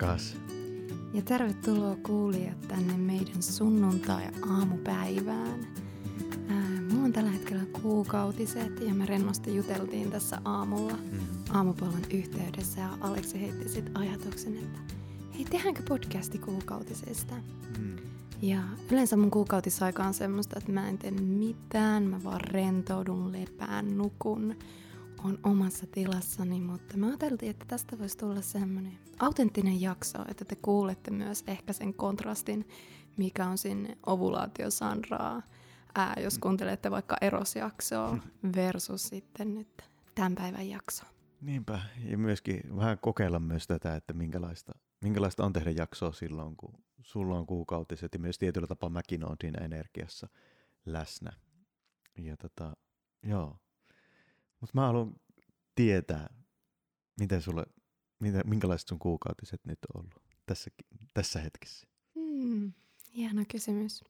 rakas. Ja tervetuloa kuulijat tänne meidän sunnuntai-aamupäivään. Ää, mulla on tällä hetkellä kuukautiset ja me rennosti juteltiin tässä aamulla mm. aamupallon yhteydessä ja Aleksi heitti sitten ajatuksen, että hei tehdäänkö podcasti kuukautisesta? Mm. Ja yleensä mun kuukautisaika on semmoista, että mä en tee mitään, mä vaan rentoudun, lepään, nukun on omassa tilassani, mutta mä ajattelin, että tästä voisi tulla semmoinen autenttinen jakso, että te kuulette myös ehkä sen kontrastin, mikä on sinne ovulaatiosandraa, ää, jos kuuntelette vaikka erosjaksoa versus sitten nyt tämän päivän jakso. Niinpä, ja myöskin vähän kokeilla myös tätä, että minkälaista, minkälaista on tehdä jaksoa silloin, kun sulla on kuukautiset, ja myös tietyllä tapaa mäkin on siinä energiassa läsnä. Ja tota, joo, mutta mä haluan tietää, miten sulle, mitä, minkälaiset sun kuukautiset nyt on ollut tässä, tässä hetkessä. Hmm, hieno kysymys.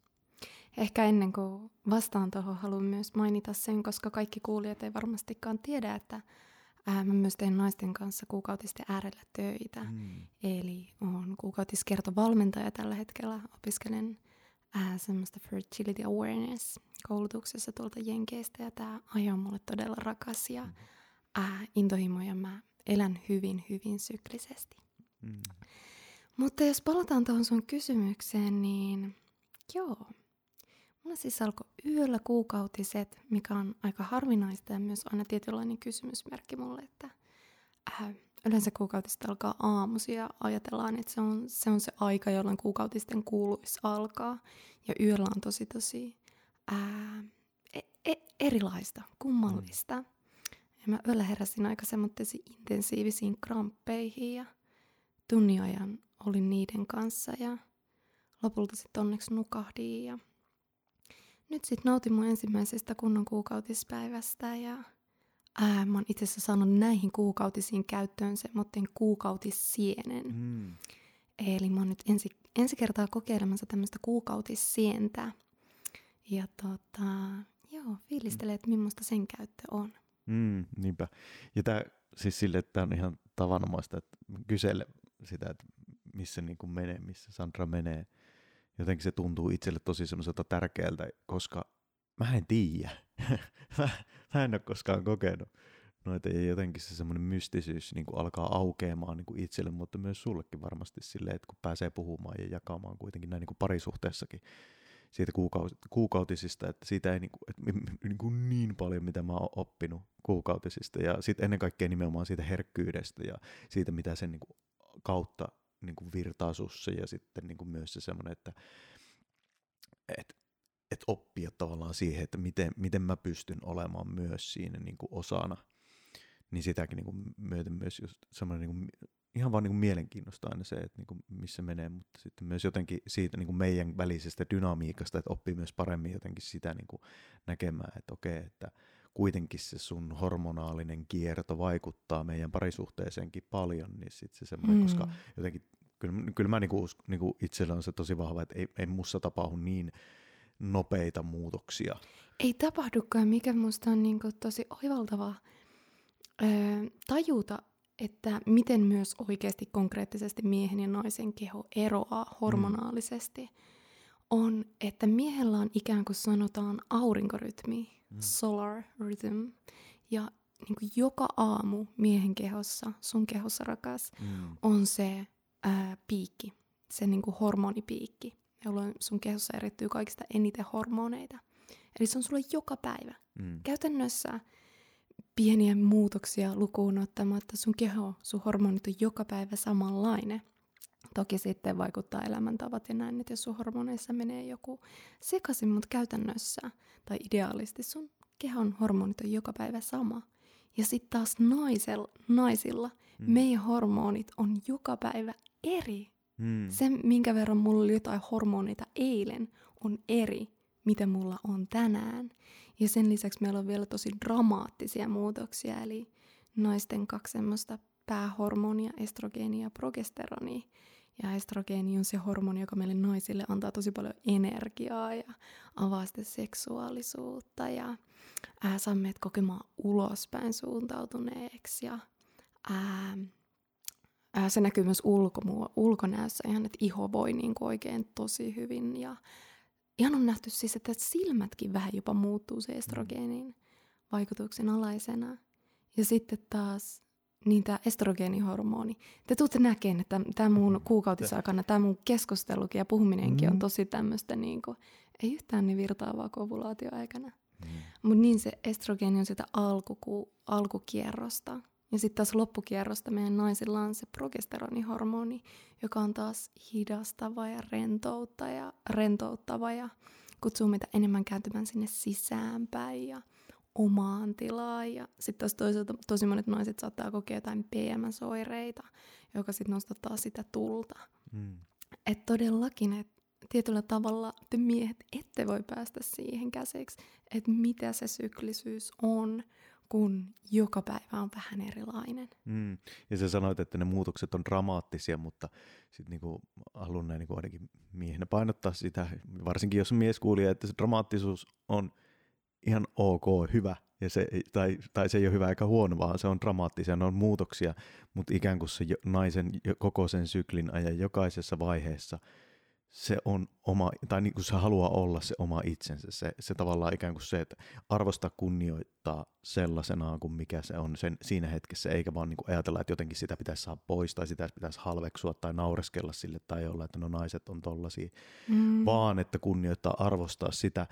Ehkä ennen kuin vastaan tuohon, haluan myös mainita sen, koska kaikki kuulijat ei varmastikaan tiedä, että ää, mä myös teen naisten kanssa kuukautisten äärellä töitä. Hmm. Eli on kuukautiskertovalmentaja tällä hetkellä. Opiskelen ää, semmoista fertility awareness koulutuksessa tuolta Jenkeistä ja tämä aihe on mulle todella rakas ja ää, intohimo ja mä elän hyvin, hyvin syklisesti. Mm. Mutta jos palataan tuohon sun kysymykseen, niin joo. Mulla siis alkoi yöllä kuukautiset, mikä on aika harvinaista ja myös aina tietynlainen kysymysmerkki mulle, että äh, yleensä kuukautiset alkaa aamusi ja ajatellaan, että se on, se on se aika, jolloin kuukautisten kuuluisi alkaa. Ja yöllä on tosi tosi ää, e, e, erilaista, kummallista. Mm. Ja mä yöllä heräsin aika semmoittesi intensiivisiin kramppeihin ja tunnin ajan olin niiden kanssa ja lopulta sitten onneksi nukahdin ja nyt sitten nautin mun ensimmäisestä kunnon kuukautispäivästä ja ää, mä oon itse asiassa saanut näihin kuukautisiin käyttöön semmoinen kuukautissienen. Mm. Eli mä oon nyt ensi, ensi kertaa kokeilemassa tämmöistä kuukautissientä. Ja tota, joo, fiilistelee, että millaista sen käyttö on. Mm, niinpä. Ja tämä siis sille, että on ihan tavanomaista, että kysele sitä, että missä niin kuin menee, missä Sandra menee. Jotenkin se tuntuu itselle tosi semmoiselta tärkeältä, koska mä en tiedä. mä, mä en ole koskaan kokenut noita ja jotenkin se semmoinen mystisyys niin kuin alkaa aukeamaan niin kuin itselle, mutta myös sullekin varmasti silleen, että kun pääsee puhumaan ja jakamaan kuitenkin näin niin kuin parisuhteessakin siitä kuukautisista, että siitä ei niin, kuin, että niin, kuin niin paljon, mitä mä oon oppinut kuukautisista ja sitten ennen kaikkea nimenomaan siitä herkkyydestä ja siitä, mitä sen niin kuin kautta niin kuin virtaa sussa ja sitten niin kuin myös se semmoinen, että, että että oppia tavallaan siihen, että miten, miten mä pystyn olemaan myös siinä niin kuin osana, niin sitäkin niin kuin myöten myös just semmoinen niin kuin, ihan vaan niin kuin mielenkiinnosta aina se, että niin kuin missä menee, mutta sitten myös jotenkin siitä niin kuin meidän välisestä dynamiikasta, että oppii myös paremmin jotenkin sitä niin kuin näkemään, että okei, että kuitenkin se sun hormonaalinen kierto vaikuttaa meidän parisuhteeseenkin paljon, niin sitten se semmoinen, mm. koska jotenkin, kyllä, kyllä mä niin kuin, niin kuin itsellä on se tosi vahva, että ei, ei mussa tapahdu niin nopeita muutoksia. Ei tapahdukaan, mikä musta on niin tosi oivaltavaa öö, tajuta, että miten myös oikeasti konkreettisesti miehen ja naisen keho eroaa hormonaalisesti, mm. on, että miehellä on ikään kuin sanotaan aurinkorytmi, mm. solar rhythm, ja niin kuin joka aamu miehen kehossa, sun kehossa rakas, mm. on se ää, piikki, se niin kuin hormonipiikki jolloin sun kehossa erittyy kaikista eniten hormoneita. Eli se on sulle joka päivä. Mm. Käytännössä pieniä muutoksia lukuun ottamatta sun keho, sun hormonit on joka päivä samanlainen. Toki sitten vaikuttaa elämäntavat ja näin, että jos sun hormoneissa menee joku sekaisin, mutta käytännössä tai ideaalisti sun kehon hormonit on joka päivä sama. Ja sitten taas naisella, naisilla mm. meidän hormonit on joka päivä eri Mm. Se, minkä verran mulla oli jotain hormoneita eilen, on eri, mitä mulla on tänään. Ja sen lisäksi meillä on vielä tosi dramaattisia muutoksia, eli naisten kaksi semmoista päähormonia, estrogeeni ja progesteroni. Ja estrogeeni on se hormoni, joka meille naisille antaa tosi paljon energiaa ja avaa sitä seksuaalisuutta ja ää, saa meidät kokemaan ulospäin suuntautuneeksi ja ää, ää, se näkyy myös ulkomu- ulkonäössä ihan, että iho voi niin kuin oikein tosi hyvin. Ja ihan on nähty siis, että silmätkin vähän jopa muuttuu se estrogeenin vaikutuksen alaisena. Ja sitten taas niin tämä estrogeenihormoni. Te tuutte näkemään, että tämä mun mm. kuukautisaikana, tämä mun keskustelukin ja puhuminenkin mm. on tosi tämmöistä, niin kuin, ei yhtään niin virtaavaa kuin ovulaatioaikana. Mm. Mutta niin se estrogeeni on sitä alkuku, alkukierrosta. Ja sitten taas loppukierrosta meidän naisilla on se progesteronihormoni, joka on taas hidastava ja rentouttava ja, rentouttava ja kutsuu meitä enemmän kääntymään sinne sisäänpäin ja omaan tilaan. Ja sitten taas toisaalta tosi monet naiset saattaa kokea jotain PMS-oireita, joka sitten nostattaa sitä tulta. Mm. Että todellakin, että tietyllä tavalla te miehet ette voi päästä siihen käsiksi, että mitä se syklisyys on, kun joka päivä on vähän erilainen. Mm. Ja sä sanoit, että ne muutokset on dramaattisia, mutta sitten niinku haluan näin niinku ainakin miehenä painottaa sitä, varsinkin jos mies kuulee, että se dramaattisuus on ihan ok, hyvä, ja se, tai, tai se ei ole hyvä eikä huono, vaan se on dramaattisia, ne on muutoksia, mutta ikään kuin se naisen koko sen syklin ajan jokaisessa vaiheessa – se on oma, tai niin kuin se haluaa olla se oma itsensä. Se, se tavallaan ikään kuin se, että arvostaa kunnioittaa sellaisenaan kuin mikä se on sen, siinä hetkessä, eikä vaan niin kuin ajatella, että jotenkin sitä pitäisi saada pois tai sitä pitäisi halveksua tai naureskella sille tai olla, että no naiset on tollaisia, mm. vaan että kunnioittaa, arvostaa sitä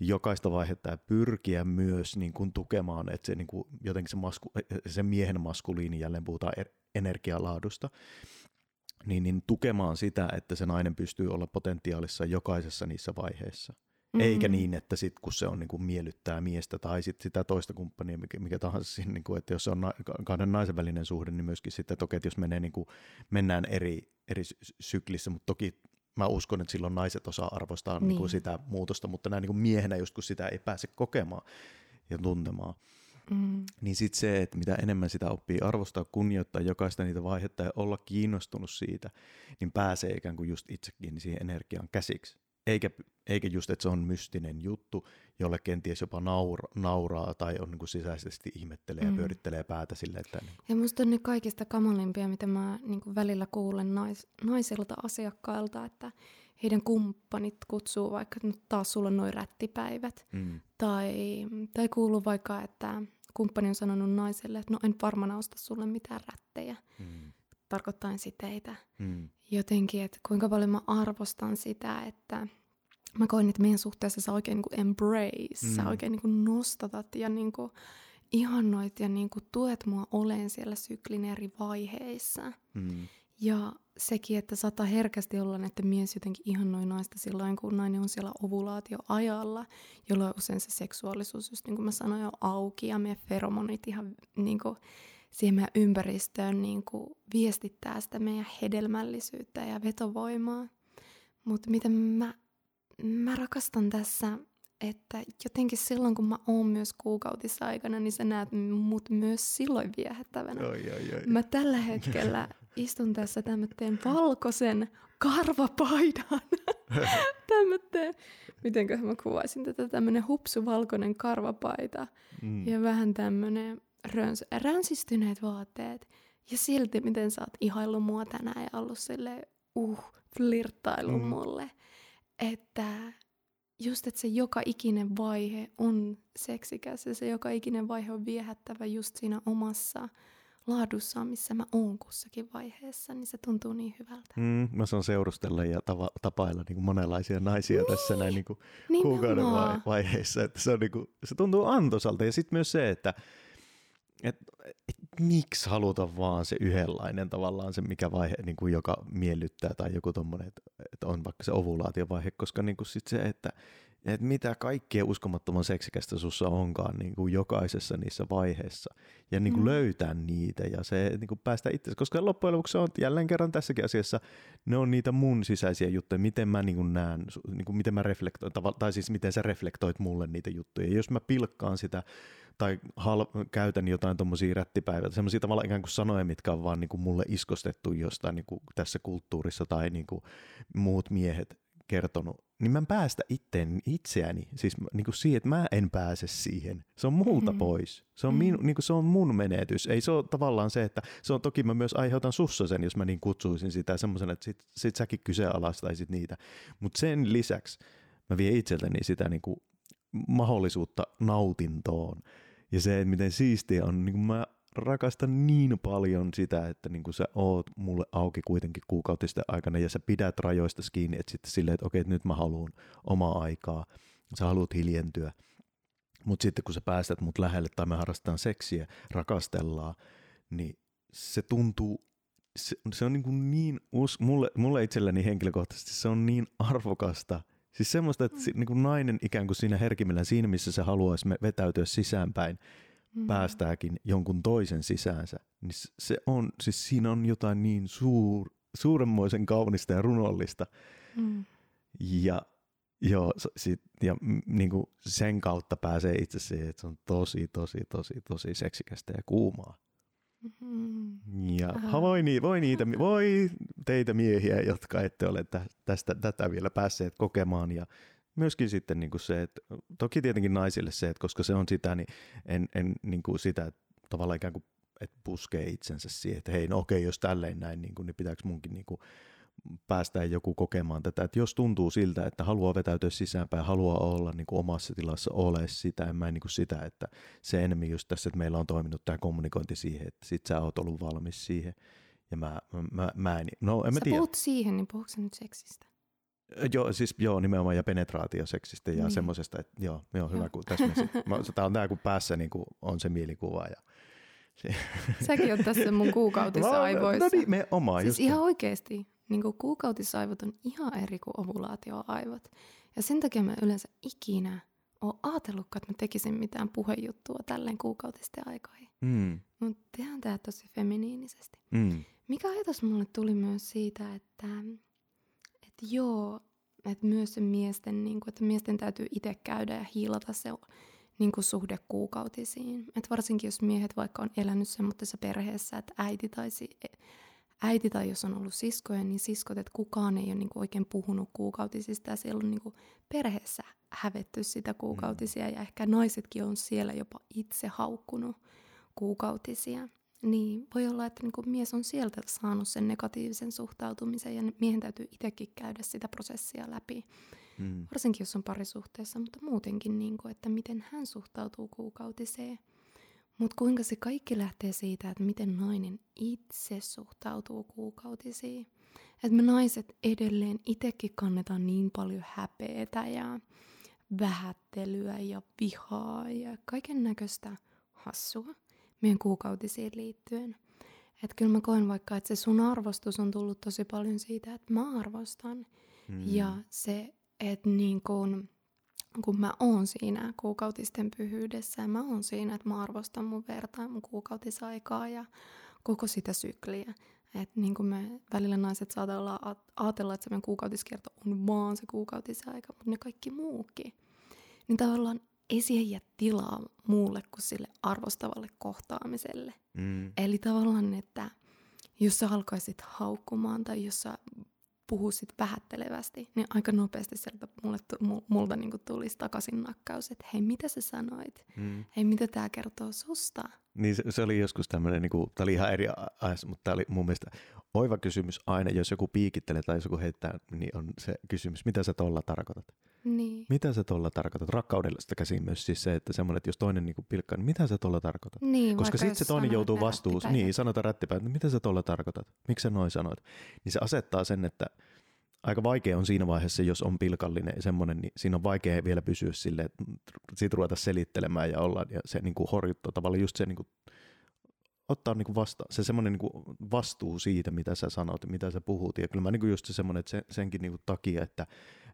jokaista vaihetta ja pyrkiä myös niin kuin tukemaan, että se niin kuin jotenkin se, masku, se miehen maskuliini, jälleen puhutaan er, energialaadusta, niin, niin tukemaan sitä, että se nainen pystyy olla potentiaalissa jokaisessa niissä vaiheissa. Mm-hmm. Eikä niin, että sit kun se on niin kuin miellyttää miestä tai sit sitä toista kumppania, mikä, mikä tahansa, siinä, niin kuin, että jos se on na- kahden naisen välinen suhde, niin myöskin sitten, että, okei, että jos menee, niin kuin, mennään eri, eri syklissä, mutta toki mä uskon, että silloin naiset osaa arvostaa niin. Niin kuin sitä muutosta, mutta näin niin kuin miehenä just kun sitä ei pääse kokemaan ja tuntemaan, Mm. Niin sitten se, että mitä enemmän sitä oppii arvostaa, kunnioittaa jokaista niitä vaihetta ja olla kiinnostunut siitä, niin pääsee ikään kuin just itsekin siihen energiaan käsiksi. Eikä, eikä just, että se on mystinen juttu, jolle kenties jopa naura, nauraa tai on niin kuin sisäisesti ihmettelee mm. ja pyörittelee päätä sille. Että niin. Ja musta on ne kaikista kamalimpia, mitä mä niin kuin välillä kuulen nais, naisilta asiakkailta, että heidän kumppanit kutsuu vaikka, että taas sulla on noin rättipäivät. Mm. Tai, tai kuuluu vaikka, että kumppani on sanonut naiselle, että no en varmana osta sulle mitään rättejä, mm. tarkoittain siteitä. Mm. Jotenkin, että kuinka paljon mä arvostan sitä, että mä koen, että meidän suhteessa sä oikein niin kuin embrace, mm. sä oikein niin kuin nostatat ja niin kuin ihannoit ja niin kuin tuet mua olen siellä syklin eri vaiheissa. Mm. Ja sekin, että saattaa herkästi olla, että mies jotenkin ihannoi naista silloin, kun nainen on siellä ovulaatioajalla, jolloin usein se seksuaalisuus, just niin kuin mä sanoin, on auki ja meidän feromonit ihan niin kuin siihen meidän ympäristöön niin kuin viestittää sitä meidän hedelmällisyyttä ja vetovoimaa. Mutta miten mä, mä rakastan tässä, että jotenkin silloin, kun mä oon myös kuukautissa aikana, niin sä näet mut myös silloin viehättävänä. Oi, oi, oi. Mä tällä hetkellä istun tässä tämmöteen valkoisen karvapaidan. tämmöteen, mitenköhän mä kuvaisin tätä, tämmönen hupsu valkoinen karvapaita mm. ja vähän tämmönen röns, ränsistyneet vaatteet. Ja silti, miten sä oot ihaillut mua tänään ja ollut sille uh, flirttailu mm. mulle. Että just, että se joka ikinen vaihe on seksikäs ja se joka ikinen vaihe on viehättävä just siinä omassa laadussa, missä mä oon kussakin vaiheessa, niin se tuntuu niin hyvältä. Mm, mä saan seurustella ja tava, tapailla niin kuin monenlaisia naisia niin, tässä näin niin kuin kuukauden vai, vaiheessa. Että se, on niin kuin, se tuntuu antoisalta. Ja sitten myös se, että et, et, miksi haluta vaan se yhdenlainen tavallaan se, mikä vaihe, niin kuin joka miellyttää tai joku tommonen, että, että on vaikka se ovulaatiovaihe, koska niin kuin sit se, että että mitä kaikkea uskomattoman seksikästä sussa onkaan niin kuin jokaisessa niissä vaiheissa. Ja niin kuin mm. löytää niitä ja se niin kuin päästä itse. Koska loppujen lopuksi on jälleen kerran tässäkin asiassa, ne on niitä mun sisäisiä juttuja, miten mä niin kuin näen, niin kuin miten mä reflektoin, tai siis miten sä reflektoit mulle niitä juttuja. Ja jos mä pilkkaan sitä tai hal- käytän jotain tuommoisia rättipäivää, semmoisia tavalla ikään kuin sanoja, mitkä on vaan niin kuin mulle iskostettu jostain niin kuin tässä kulttuurissa tai niin kuin muut miehet kertonut niin mä en päästä itteen, itseäni, siis niin kuin siihen, että mä en pääse siihen. Se on multa mm. pois. Se on, mm. min, niin kuin se on mun menetys. Ei se ole tavallaan se, että se on toki mä myös aiheutan sussa sen, jos mä niin kutsuisin sitä semmoisen, että sit, sit säkin kyseenalaistaisit niitä. Mutta sen lisäksi mä vien itseltäni sitä niin kuin mahdollisuutta nautintoon. Ja se, että miten siistiä on, niin kuin mä rakastan niin paljon sitä, että niin kuin sä oot mulle auki kuitenkin kuukautisten aikana ja sä pidät rajoista kiinni, että sitten silleen, että okei, että nyt mä haluan omaa aikaa, sä haluat hiljentyä. Mutta sitten kun sä päästät mut lähelle tai me harrastetaan seksiä, rakastellaan, niin se tuntuu, se, se on niin, kuin niin us, mulle, mulle itselleni henkilökohtaisesti se on niin arvokasta. Siis semmoista, että mm. niin kuin nainen ikään kuin siinä herkimmillään, siinä missä se haluaisi vetäytyä sisäänpäin, mm. päästääkin jonkun toisen sisäänsä, niin se on, siis siinä on jotain niin suur, suuremmoisen kaunista ja runollista. Mm. Ja, joo, sit, ja niin kuin sen kautta pääsee itse siihen, että se on tosi, tosi, tosi, tosi seksikästä ja kuumaa. Mm-hmm. Ja voi, ni, voi, niitä, voi teitä miehiä, jotka ette ole tästä, tätä vielä päässeet kokemaan ja myöskin sitten niin kuin se, että toki tietenkin naisille se, että koska se on sitä, niin en, en niin kuin sitä, että tavallaan ikään kuin että puskee itsensä siihen, että hei, no okei, jos tälleen näin, niin, kuin, niin pitääkö munkin niin kuin päästää joku kokemaan tätä, että jos tuntuu siltä, että haluaa vetäytyä sisäänpäin, haluaa olla niin kuin omassa tilassa, ole sitä, en mä niin kuin sitä, että se enemmän just tässä, että meillä on toiminut tämä kommunikointi siihen, että sit sä oot ollut valmis siihen, ja mä, mä, mä, en, no en mä tiedä. puhut siihen, niin puhutko nyt seksistä? Joo, siis joo, nimenomaan ja penetraatioseksistä ja niin. semmoisesta, että joo, joo hyvä kun täsmäsi. Tämä on tämä, kun päässä niin kuin on se mielikuva ja se. Säkin on tässä mun kuukautisaivoissa. No, niin, me oma, siis just ihan oikeasti, niin kuin kuukautisaivot on ihan eri kuin ovulaatioaivot. Ja sen takia mä yleensä ikinä ole ajatellutkaan, että mä tekisin mitään puhejuttua tälleen kuukautisten aikoihin. Mm. Mutta tehdään tämä tosi feminiinisesti. Mm. Mikä ajatus mulle tuli myös siitä, että joo, että myös se miesten, niin kuin, että miesten täytyy itse käydä ja hiilata se niin kuin suhde kuukautisiin. Et varsinkin jos miehet vaikka on elänyt semmoisessa perheessä, että äiti tai, äiti tai jos on ollut siskoja, niin siskot, että kukaan ei ole niin kuin oikein puhunut kuukautisista ja siellä on niin kuin perheessä hävetty sitä kuukautisia ja ehkä naisetkin on siellä jopa itse haukkunut kuukautisia. Niin, voi olla, että niin mies on sieltä saanut sen negatiivisen suhtautumisen ja miehen täytyy itsekin käydä sitä prosessia läpi. Mm. Varsinkin jos on parisuhteessa, mutta muutenkin, niin kuin, että miten hän suhtautuu kuukautiseen. Mutta kuinka se kaikki lähtee siitä, että miten nainen itse suhtautuu kuukautisiin. Että me naiset edelleen itsekin kannetaan niin paljon häpeetä ja vähättelyä ja vihaa ja kaiken näköistä hassua meidän kuukautisiin liittyen. Että kyllä mä koen vaikka, että se sun arvostus on tullut tosi paljon siitä, että mä arvostan. Mm. Ja se, että niin kun, kun mä oon siinä kuukautisten pyhyydessä, mä oon siinä, että mä arvostan mun vertaa, mun kuukautisaikaa ja koko sitä sykliä. Että niin kuin me välillä naiset saattaa ajatella, että se meidän kuukautiskierto on vaan se kuukautisaika, mutta ne kaikki muukin. Niin tavallaan ei siihen jää tilaa muulle kuin sille arvostavalle kohtaamiselle. Mm. Eli tavallaan, että jos sä alkaisit haukkumaan tai jos sä puhuisit vähättelevästi, niin aika nopeasti sieltä mulle, multa niin tulisi takaisin nakkaus, että hei, mitä sä sanoit? Mm. Hei, mitä tämä kertoo susta? Niin se, se oli joskus tämmöinen, niin tämä oli ihan eri ajassa, mutta tämä oli mun mielestä oiva kysymys aina, jos joku piikittelee tai jos joku heittää, niin on se kysymys, mitä sä tuolla tarkoitat? Niin. Mitä sä tuolla tarkoitat? Rakkaudella sitä käsin myös siis se, että semmoinen, että jos toinen niin pilkkaa, niin mitä sä tuolla tarkoitat? Niin, Koska sitten se toinen joutuu vastuuseen. Niin, sanotaan rättipäin, että mitä sä tuolla tarkoitat? Miksi sä noin sanoit? Niin se asettaa sen, että aika vaikea on siinä vaiheessa, jos on pilkallinen ja semmoinen, niin siinä on vaikea vielä pysyä silleen, että siitä ruveta selittelemään ja olla ja se niin kuin horjuttaa tavallaan just se niin kuin, ottaa niin kuin vasta, se semmoinen niin kuin vastuu siitä, mitä sä sanot, mitä sä puhut. Ja kyllä mä niin kuin just se semmoinen, että senkin niin kuin takia, että,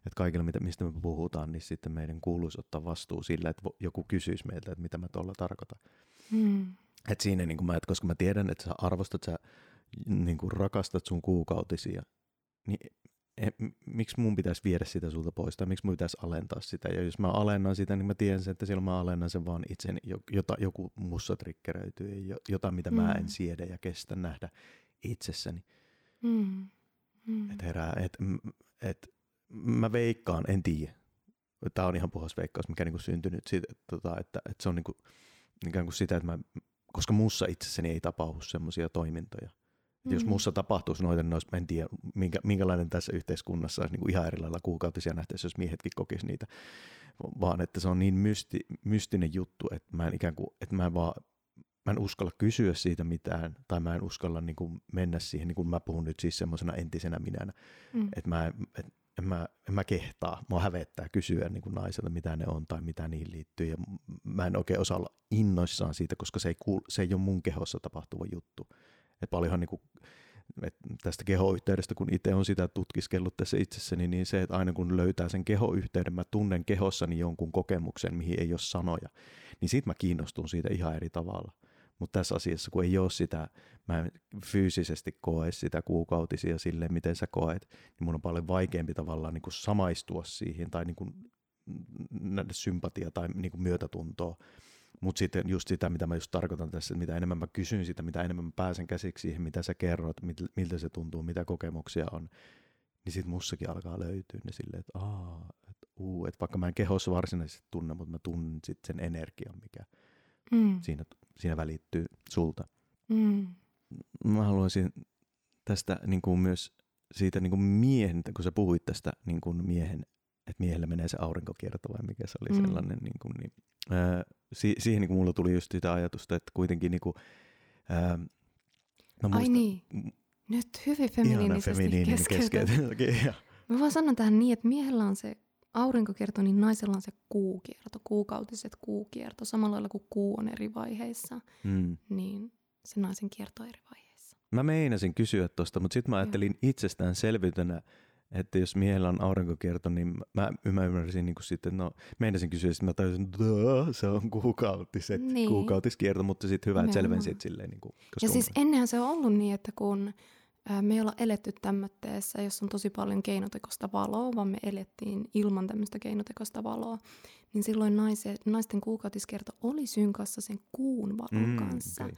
että kaikilla, mitä, mistä me puhutaan, niin sitten meidän kuuluisi ottaa vastuu sillä, että joku kysyisi meiltä, että mitä mä tuolla tarkoitan. Hmm. Et siinä, niin kuin mä, että koska mä tiedän, että sä arvostat, sä niin kuin rakastat sun kuukautisia, niin e, miksi mun pitäisi viedä sitä sulta pois, tai miksi mun pitäisi alentaa sitä. Ja jos mä alennan sitä, niin mä tiedän sen, että silloin mä alennan sen vaan itseni, jota joku mussa triggeröityy, jotain mitä mm. mä en siedä ja kestä nähdä itsessäni. Mm. Mm. Että herää, että et, mä veikkaan, en tiedä. Tämä on ihan puhas veikkaus, mikä niinku syntynyt siitä, että, tota, että, että se on niinku, ikään kuin sitä, että mä, koska muussa itsessäni ei tapahdu semmoisia toimintoja. Mm. Jos muussa tapahtuisi noita, niin olisi, en tiedä, minkä, minkälainen tässä yhteiskunnassa olisi niin kuin ihan eri lailla kuukautisia nähtäisi, jos miehetkin kokisi niitä. Vaan että se on niin mysti, mystinen juttu, että mä en ikään kuin, että mä en vaan mä en uskalla kysyä siitä mitään, tai mä en uskalla niin kuin mennä siihen, niin kuin mä puhun nyt siis semmoisena entisenä minänä, mm. että mä, et, en, mä, en mä kehtaa, mua hävettää kysyä niin naiselta, mitä ne on tai mitä niihin liittyy, ja mä en oikein osaa olla innoissaan siitä, koska se ei, kuul, se ei ole mun kehossa tapahtuva juttu. Et paljonhan niin kuin, et tästä kehoyhteydestä, kun itse on sitä tutkiskellut tässä itsessäni, niin se, että aina kun löytää sen kehoyhteyden, mä tunnen kehossani jonkun kokemuksen, mihin ei ole sanoja, niin sit mä kiinnostun siitä ihan eri tavalla. Mutta tässä asiassa, kun ei ole sitä, mä en fyysisesti koe sitä kuukautisia sille, miten sä koet, niin mun on paljon vaikeampi tavallaan niin kuin samaistua siihen tai niin kuin nähdä sympatia tai niin kuin myötätuntoa. Mutta sitten just sitä, mitä mä just tarkoitan tässä, että mitä enemmän mä kysyn sitä, mitä enemmän mä pääsen käsiksi siihen, mitä sä kerrot, miltä se tuntuu, mitä kokemuksia on, niin sitten mussakin alkaa löytyä ne silleen, että aah, että uu, että vaikka mä en kehossa varsinaisesti tunne, mutta mä tunnen sitten sen energian, mikä mm. siinä siinä välittyy sulta. Mm. Mä haluaisin tästä niin kuin myös siitä niin kuin miehen, kun sä puhuit tästä niin kuin miehen, että miehelle menee se aurinkokierto vai mikä se oli mm. sellainen, niin kuin, niin, ää, si- siihen niin kuin mulla tuli just sitä ajatusta, että kuitenkin niin kuin, ää, mä muistan, Ai niin, nyt hyvin feminiinisesti keskeytän. Mä vaan sanon tähän niin, että miehellä on se aurinkokierto, niin naisella on se kuukierto, kuukautiset kuukierto. Samalla lailla kuin kuu on eri vaiheissa, mm. niin se naisen kierto on eri vaiheissa. Mä meinasin kysyä tuosta, mutta sitten mä ajattelin Joo. itsestäänselvyytenä, että jos miehellä on aurinkokierto, niin mä, mä ymmärsin niin kuin sitten, no meinasin kysyä, että mä tajusin, että se on kuukautiset, niin. kuukautiskierto, mutta sitten hyvä, että selvensit silleen. Niin kuin, ja siis ennenhän se on ollut niin, että kun me ei olla eletty tämmöisessä, jos on tosi paljon keinotekoista valoa, vaan me elettiin ilman tämmöistä keinotekoista valoa, niin silloin naisten kuukautiskerto oli synkassa sen kuun valon mm, kanssa. Okay.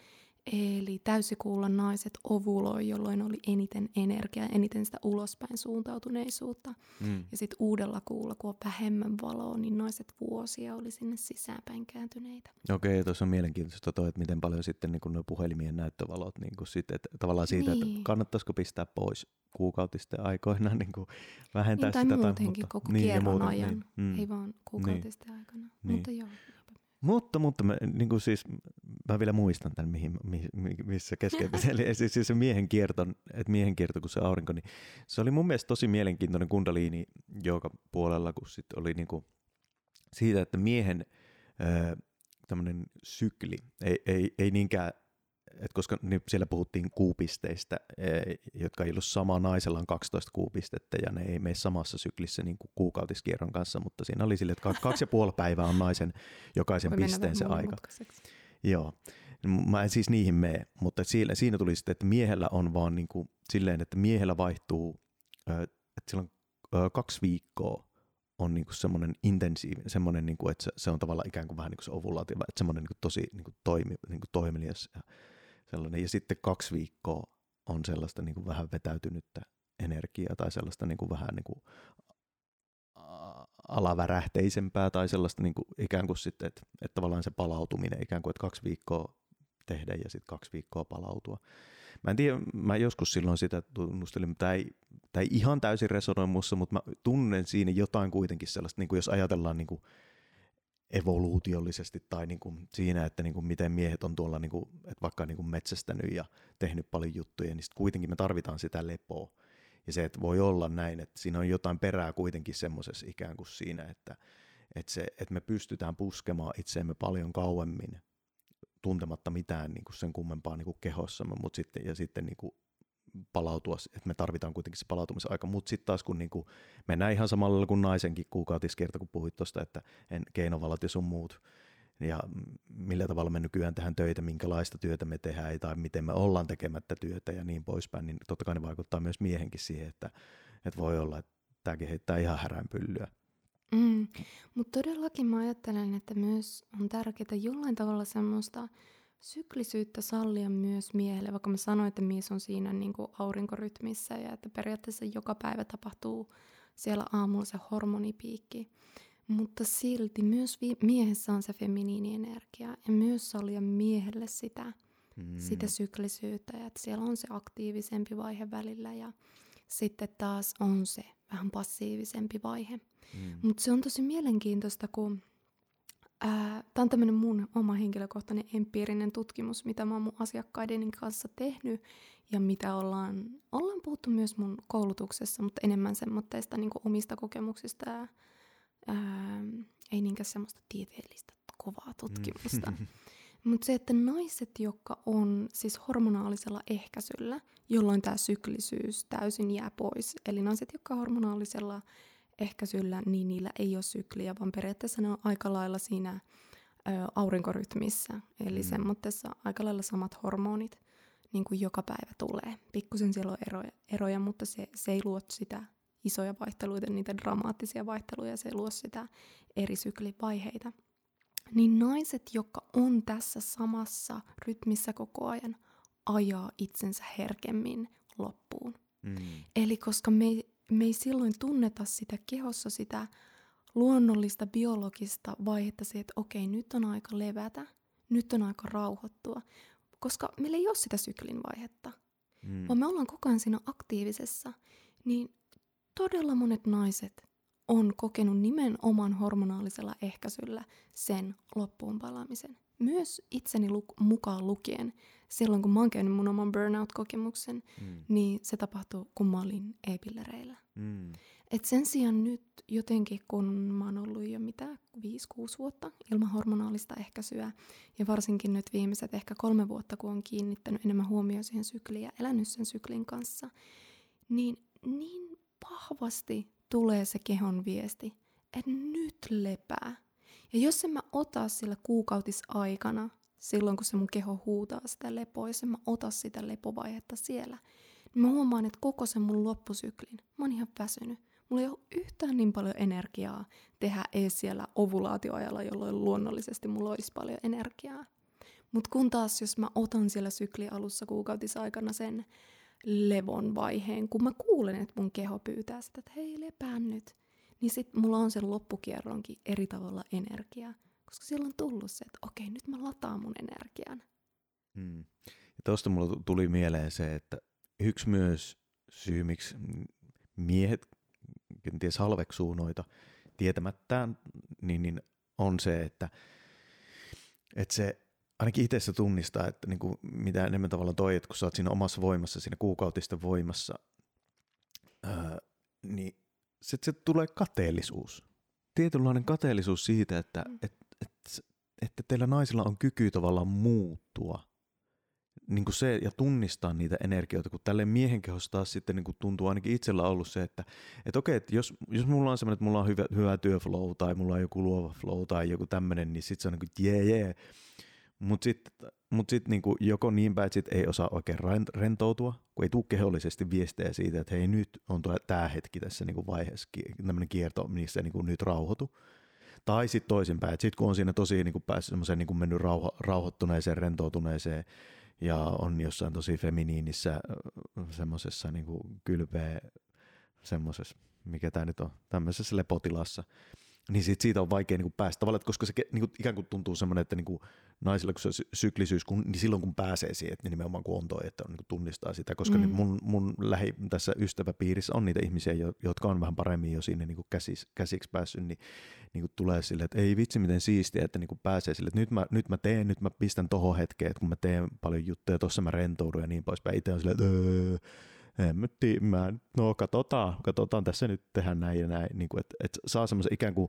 Eli täysikuulla naiset ovuloi, jolloin oli eniten energiaa, eniten sitä ulospäin suuntautuneisuutta. Mm. Ja sitten uudella kuulla, kun on vähemmän valoa, niin naiset vuosia oli sinne sisäänpäin kääntyneitä. Okei, okay, tuossa on mielenkiintoista toi, että miten paljon sitten niin kun puhelimien näyttövalot, niin sitten, että tavallaan siitä, niin. että kannattaisiko pistää pois kuukautisten aikoina niin kuin vähentää niin, tai sitä. Tai muutenkin mutta, koko niin, kierron ajan, niin, mm, ei vaan kuukautisten niin, aikana. Niin. Mutta joo. Mutta, mutta mä, niin kuin siis, mä vielä muistan tämän, mihin, missä keskeytin. Eli siis, siis se miehen kierto, että miehen kierto kuin se aurinko, niin se oli mun mielestä tosi mielenkiintoinen kundaliini joka puolella, kun sitten oli niin kuin siitä, että miehen tämmöinen sykli, ei, ei, ei niinkään et koska niin siellä puhuttiin kuupisteistä, e, jotka ei ollut sama, naisella on 12 kuupistettä ja ne ei mene samassa syklissä niin kuin kuukautiskierron kanssa, mutta siinä oli sille, että kaksi ja puoli päivää on naisen jokaisen pisteen se aika. Joo. Mä en siis niihin mene, mutta siinä, siinä tuli sitten, että miehellä on vaan niin kuin silleen, että miehellä vaihtuu, että sillä on kaksi viikkoa on niin semmoinen intensiivinen, semmoinen, niin kuin, että se, se on tavallaan ikään kuin vähän niin kuin se ovulaatio, että semmoinen niin kuin tosi niin kuin toimi, niin kuin toimelias ja sellainen. Ja sitten kaksi viikkoa on sellaista niin kuin vähän vetäytynyttä energiaa tai sellaista niin kuin vähän niin kuin alavärähteisempää tai sellaista niin kuin ikään kuin sitten, että, että tavallaan se palautuminen ikään kuin, että kaksi viikkoa tehdä ja sitten kaksi viikkoa palautua. Mä en tiedä, mä joskus silloin sitä tunnustelin, tämä ei, tämä ei ihan täysin resonoi mutta mä tunnen siinä jotain kuitenkin sellaista, niin kuin jos ajatellaan niin kuin evoluutiollisesti tai niin kuin siinä, että niin kuin miten miehet on tuolla niin kuin, että vaikka niin kuin metsästänyt ja tehnyt paljon juttuja, niin kuitenkin me tarvitaan sitä lepoa. Ja se, että voi olla näin, että siinä on jotain perää kuitenkin semmoisessa ikään kuin siinä, että, että, se, että me pystytään puskemaan itseemme paljon kauemmin tuntematta mitään niin kuin sen kummempaa niin kuin kehossamme, mutta sitten, ja sitten niin kuin palautua, että me tarvitaan kuitenkin se palautumisaika, mutta sitten taas kun niin kuin mennään ihan samalla kuin naisenkin kuukautiskierto, kun puhuit tuosta, että en, keinovalot ja sun muut, ja millä tavalla me nykyään tehdään töitä, minkälaista työtä me tehdään tai miten me ollaan tekemättä työtä ja niin poispäin, niin totta kai ne vaikuttaa myös miehenkin siihen, että, että voi olla, että tämäkin heittää ihan häränpyllyä. Mm. Mutta todellakin mä ajattelen, että myös on tärkeää jollain tavalla semmoista syklisyyttä sallia myös miehelle, vaikka mä sanoin, että mies on siinä niin kuin aurinkorytmissä ja että periaatteessa joka päivä tapahtuu siellä aamulla se hormonipiikki. Mutta silti myös vi- miehessä on se feminiinienergia ja myös sallia miehelle sitä, mm. sitä syklisyyttä, että siellä on se aktiivisempi vaihe välillä ja sitten taas on se vähän passiivisempi vaihe. Mm. Mutta se on tosi mielenkiintoista, kun Tämä on tämmöinen mun oma henkilökohtainen empiirinen tutkimus, mitä mä oon mun asiakkaiden kanssa tehnyt ja mitä ollaan, ollaan puhuttu myös mun koulutuksessa, mutta enemmän semmoista niin omista kokemuksista ja ää, ei niinkään semmoista tieteellistä kovaa tutkimusta. Mm. Mutta se, että naiset, jotka on siis hormonaalisella ehkäisyllä, jolloin tämä syklisyys täysin jää pois, eli naiset, jotka on hormonaalisella ehkäisyllä, niin niillä ei ole sykliä, vaan periaatteessa ne on aika lailla siinä ö, aurinkorytmissä. Eli mm. semmoisessa aika lailla samat hormonit niin kuin joka päivä tulee. Pikkusen siellä on eroja, eroja mutta se, se ei luo sitä isoja vaihteluita, niitä dramaattisia vaihteluja, se ei luo sitä eri syklivaiheita. Niin naiset, jotka on tässä samassa rytmissä koko ajan, ajaa itsensä herkemmin loppuun. Mm. Eli koska me me ei silloin tunneta sitä kehossa sitä luonnollista biologista vaihetta se, että okei, nyt on aika levätä, nyt on aika rauhoittua, koska meillä ei ole sitä syklin vaihetta, mm. vaan me ollaan koko ajan siinä aktiivisessa, niin todella monet naiset on kokenut nimenomaan hormonaalisella ehkäisyllä sen loppuun palaamisen. Myös itseni lu- mukaan lukien, silloin kun mä oon käynyt mun oman burnout-kokemuksen, mm. niin se tapahtui, kun mä olin e-pillereillä. Mm. Et sen sijaan nyt jotenkin, kun mä oon ollut jo mitä, 5-6 vuotta ilman hormonaalista ehkäisyä, ja varsinkin nyt viimeiset ehkä kolme vuotta, kun on kiinnittänyt enemmän huomioon siihen sykliin ja elänyt sen syklin kanssa, niin niin vahvasti tulee se kehon viesti, että nyt lepää. Ja jos en mä ota sillä kuukautisaikana, silloin kun se mun keho huutaa sitä lepoa, jos en mä ota sitä lepovaihetta siellä, niin mä huomaan, että koko sen mun loppusyklin, mä oon ihan väsynyt. Mulla ei ole yhtään niin paljon energiaa tehdä ees siellä ovulaatioajalla, jolloin luonnollisesti mulla olisi paljon energiaa. Mutta kun taas, jos mä otan siellä sykli alussa kuukautisaikana sen levon vaiheen, kun mä kuulen, että mun keho pyytää sitä, että hei, lepää nyt, niin sit mulla on sen loppukierronkin eri tavalla energiaa, koska siellä on tullut se, että okei, nyt mä lataan mun energian. Hmm. Ja tuosta mulla tuli mieleen se, että yksi myös syy, miksi miehet kenties halveksuu noita tietämättään, niin, niin on se, että, että se ainakin itse se tunnistaa, että niin kuin mitä enemmän tavalla toi, että kun sä oot siinä omassa voimassa, siinä kuukautisten voimassa, ää, niin sitten se tulee kateellisuus. Tietynlainen kateellisuus siitä, että mm. et, et, että teillä naisilla on kyky tavallaan muuttua niin kuin se ja tunnistaa niitä energioita, kun tälle miehen kehossa taas sitten niin kuin tuntuu ainakin itsellä ollut se, että, että okei, että jos, jos mulla on semmoinen, että mulla on hyvä, hyvä työflow tai mulla on joku luova flow tai joku tämmöinen, niin sitten se on niin kuin jee jee. Mutta sitten mut sit niinku joko niin päin, että ei osaa oikein rentoutua, kun ei tule kehollisesti viestejä siitä, että hei nyt on tämä hetki tässä niinku vaiheessa, tämmöinen kierto, missä niinku nyt rauhoitu. Tai sitten toisinpäin, että sitten kun on siinä tosi niinku päässyt semmoiseen niinku mennyt rauho, rauhoittuneeseen, rentoutuneeseen ja on jossain tosi feminiinissä semmoisessa niinku kylpeä semmoisessa, mikä tämä nyt on, tämmöisessä lepotilassa, niin sit siitä on vaikea niinku päästä tavallaan, koska se niinku, ikään kuin tuntuu semmoinen, että niinku, naisilla kun se syklisyys, kun, niin silloin kun pääsee siihen, että nimenomaan kun on toi, että on, niin tunnistaa sitä, koska mm. mun, mun lähi tässä ystäväpiirissä on niitä ihmisiä, jotka on vähän paremmin jo siinä niin käsis, käsiksi päässyt, niin, niin kuin tulee sille, että ei vitsi miten siistiä, että niin kuin pääsee sille, että nyt mä, nyt mä teen, nyt mä pistän tohon hetkeen, että kun mä teen paljon juttuja, tuossa mä rentoudun ja niin poispäin. Itse on silleen, että öö, en mä, tii, mä, no katsotaan, katsotaan tässä nyt tehdä näin ja näin, niin kuin, että, että saa semmoisen ikään kuin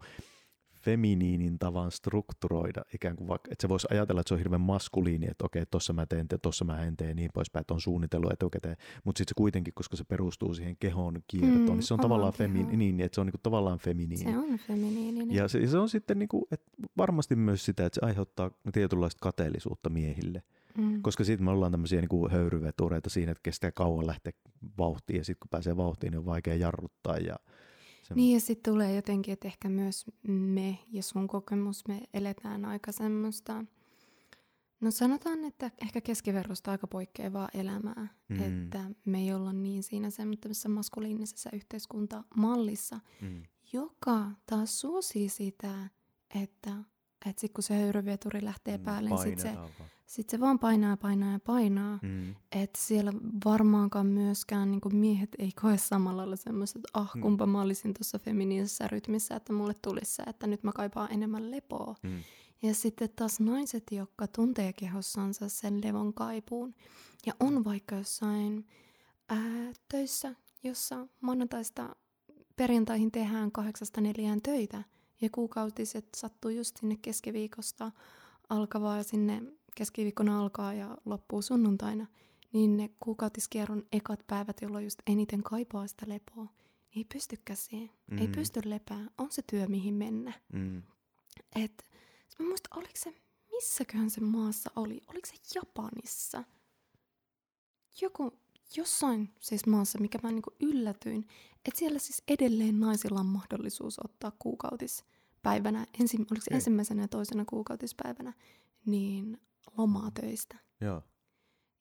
feminiinin tavan strukturoida, ikään kuin vaikka, että se voisi ajatella, että se on hirveän maskuliini, että okei, tuossa mä teen, tuossa mä en tee, niin poispäin, että on suunnitellut etukäteen, mutta sitten se kuitenkin, koska se perustuu siihen kehon kiertoon, mm, niin se on tavallaan feminiini, että se on niinku tavallaan feminiini. Se on feminiini. Ja se, se on sitten niinku, että varmasti myös sitä, että se aiheuttaa tietynlaista kateellisuutta miehille. Mm. Koska sitten me ollaan tämmöisiä niinku höyryvetureita siinä, että kestää kauan lähteä vauhtiin ja sitten kun pääsee vauhtiin, niin on vaikea jarruttaa ja se... Niin ja sitten tulee jotenkin, että ehkä myös me ja sun kokemus, me eletään aika semmoista No sanotaan, että ehkä keskiverrosta aika poikkeavaa elämää, Mm. että me ei olla niin siinä semmoisessa maskuliinisessa yhteiskuntamallissa, Mm. joka taas suosii sitä, että, että sit kun se höyryveturi lähtee Mm, päälle, niin sit se, sit se vaan painaa, painaa ja painaa. Mm. Että siellä varmaankaan myöskään niin miehet ei koe samalla lailla semmoista, että ah, Mm. kumpa mä olisin tuossa feminiinisessä rytmissä, että mulle tulisi se, että nyt mä kaipaan enemmän lepoa. Mm. Ja sitten taas naiset, jotka tuntee kehossansa sen levon kaipuun ja on vaikka jossain ää, töissä, jossa maanantaista perjantaihin tehdään kahdeksasta neljään töitä ja kuukautiset sattuu just sinne keskiviikosta alkavaa ja sinne keskiviikkona alkaa ja loppuu sunnuntaina, niin ne kuukautiskierron ekat päivät, jolloin just eniten kaipaa sitä lepoa, niin ei pystykään siihen. Mm. Ei pysty lepää. On se työ, mihin mennä. Mm. Et, mä muistan, oliko se, missäköhän se maassa oli? Oliko se Japanissa? Joku, jossain siis maassa, mikä mä niinku yllätyin, että siellä siis edelleen naisilla on mahdollisuus ottaa kuukautispäivänä, ensi, oliko se Okei. ensimmäisenä ja toisena kuukautispäivänä, niin lomaa töistä. Joo.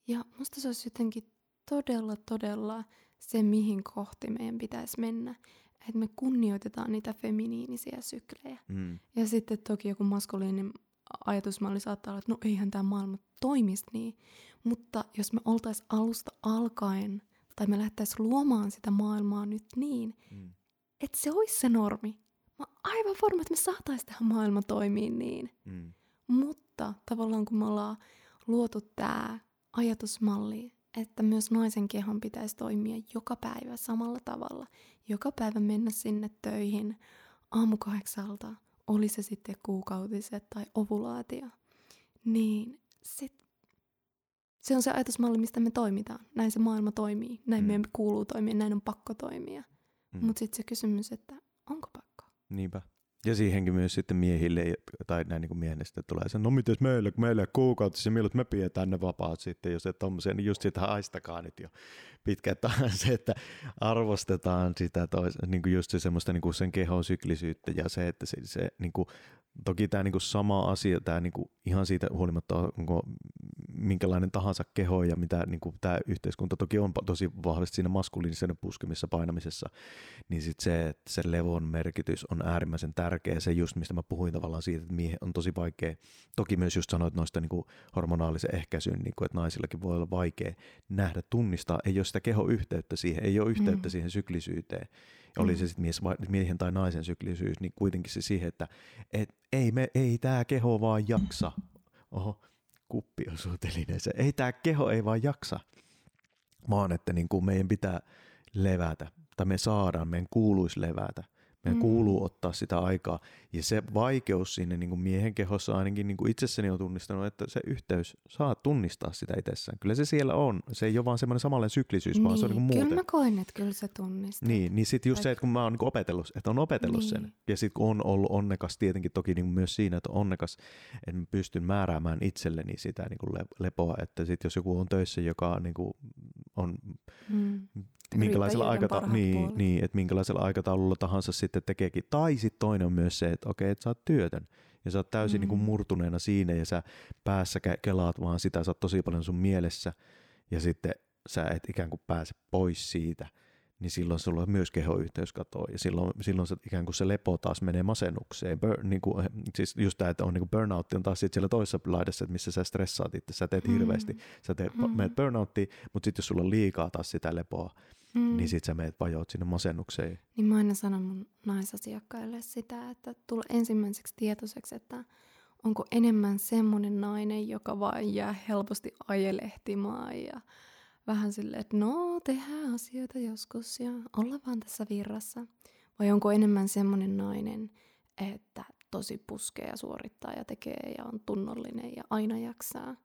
Ja musta se olisi jotenkin todella, todella se, mihin kohti meidän pitäisi mennä. Että me kunnioitetaan niitä feminiinisiä syklejä. Mm. Ja sitten toki joku maskuliinin ajatusmalli saattaa olla, että no eihän tämä maailma toimisi niin. Mutta jos me oltaisiin alusta alkaen, tai me lähdettäisiin luomaan sitä maailmaa nyt niin, Mm. että se olisi se normi. Mä oon aivan varma, että me saataisiin tähän maailma toimii niin. Mm. Mutta tavallaan kun me ollaan luotu tämä ajatusmalli, että myös naisen kehon pitäisi toimia joka päivä samalla tavalla. Joka päivä mennä sinne töihin aamukahdeksalta, oli se sitten kuukautiset tai ovulaatio. Niin sit, se on se ajatusmalli, mistä me toimitaan. Näin se maailma toimii. Näin Mm. meidän kuuluu toimia, näin on pakko toimia. Mm. Mutta sitten se kysymys, että onko pakko? Niinpä. Ja siihenkin myös sitten miehille, tai näin niin kuin sitten tulee se, no mites meillä, kun meillä ei kuukautisia, milloin me pidetään ne vapaat sitten, jos et tommosia, niin just sitä haistakaa nyt jo pitkä, että se, että arvostetaan sitä tois, niin kuin just se semmoista niin kuin sen kehon syklisyyttä ja se, että se, se niin kuin, toki tämä niin kuin sama asia, tämä niin kuin ihan siitä huolimatta, onko minkälainen tahansa keho ja mitä niin kuin tämä yhteiskunta toki on tosi vahvasti siinä maskuliinisen puskemissa painamisessa, niin sitten se, että se levon merkitys on äärimmäisen tärkeä. Se just, mistä mä puhuin tavallaan siitä, että miehen on tosi vaikea. Toki myös just sanoit noista niin kuin hormonaalisen ehkäisyn, niin kuin, että naisillakin voi olla vaikea nähdä, tunnistaa. Ei ole sitä kehoyhteyttä siihen, ei ole yhteyttä Mm. siihen syklisyyteen. Oli se Mm. sitten mies, miehen tai naisen syklisyys, niin kuitenkin se siihen, että et, ei, me, ei tämä keho vaan jaksa. Oho, kuppi osuu telineeseen. Ei tämä keho ei vaan jaksa, vaan että niin kuin meidän pitää levätä, tai me saadaan, meidän kuuluisi levätä. Meidän Mm. kuuluu ottaa sitä aikaa. Ja se vaikeus siinä niin kuin miehen kehossa ainakin niin kuin itsessäni on tunnistanut, että se yhteys saa tunnistaa sitä itsessään. Kyllä se siellä on. Se ei ole vaan semmoinen samanlainen syklisyys, vaan se on niin kuin muuten. Kyllä mä koen, että kyllä se tunnistaa. Niin, niin sitten just se, Vaikka- että kun mä oon niin opetellut, että on opetellut niin. sen. Niin. Ja sitten kun on ollut onnekas tietenkin toki niin myös siinä, että on onnekas, että mä pystyn määräämään itselleni sitä niin kuin le- lepoa. Että sitten jos joku on töissä, joka niin kuin on Mm. Minkälaisella, aikata- niin, niin, että minkälaisella aikataululla tahansa sitten tekeekin. Tai sitten toinen on myös se, että okei, että sä oot työtön. Ja sä oot täysin mm. niin kuin Mm. murtuneena siinä ja sä päässä kelaat vaan sitä, sä oot tosi paljon sun mielessä. Ja sitten sä et ikään kuin pääse pois siitä. Niin silloin sulla myös kehoyhteys katoaa. Ja silloin, silloin se, ikään kuin se lepo taas menee masennukseen. Bur, niin kuin, siis just tämä, että on niin kuin burnout on taas siellä toisessa laidassa, että missä sä stressaat itse, sä teet hirveästi. Sä teet, mm. Mm. menet burnouttiin, mutta sitten jos sulla on liikaa taas sitä lepoa, Mm. niin sit sä meet vajoot sinne masennukseen. Niin mä aina sanon mun naisasiakkaille sitä, että tulla ensimmäiseksi tietoiseksi, että onko enemmän semmoinen nainen, joka vain jää helposti ajelehtimaan ja vähän silleen, että no tehdään asioita joskus ja olla vaan tässä virrassa. Vai onko enemmän semmoinen nainen, että tosi puskee ja suorittaa ja tekee ja on tunnollinen ja aina jaksaa.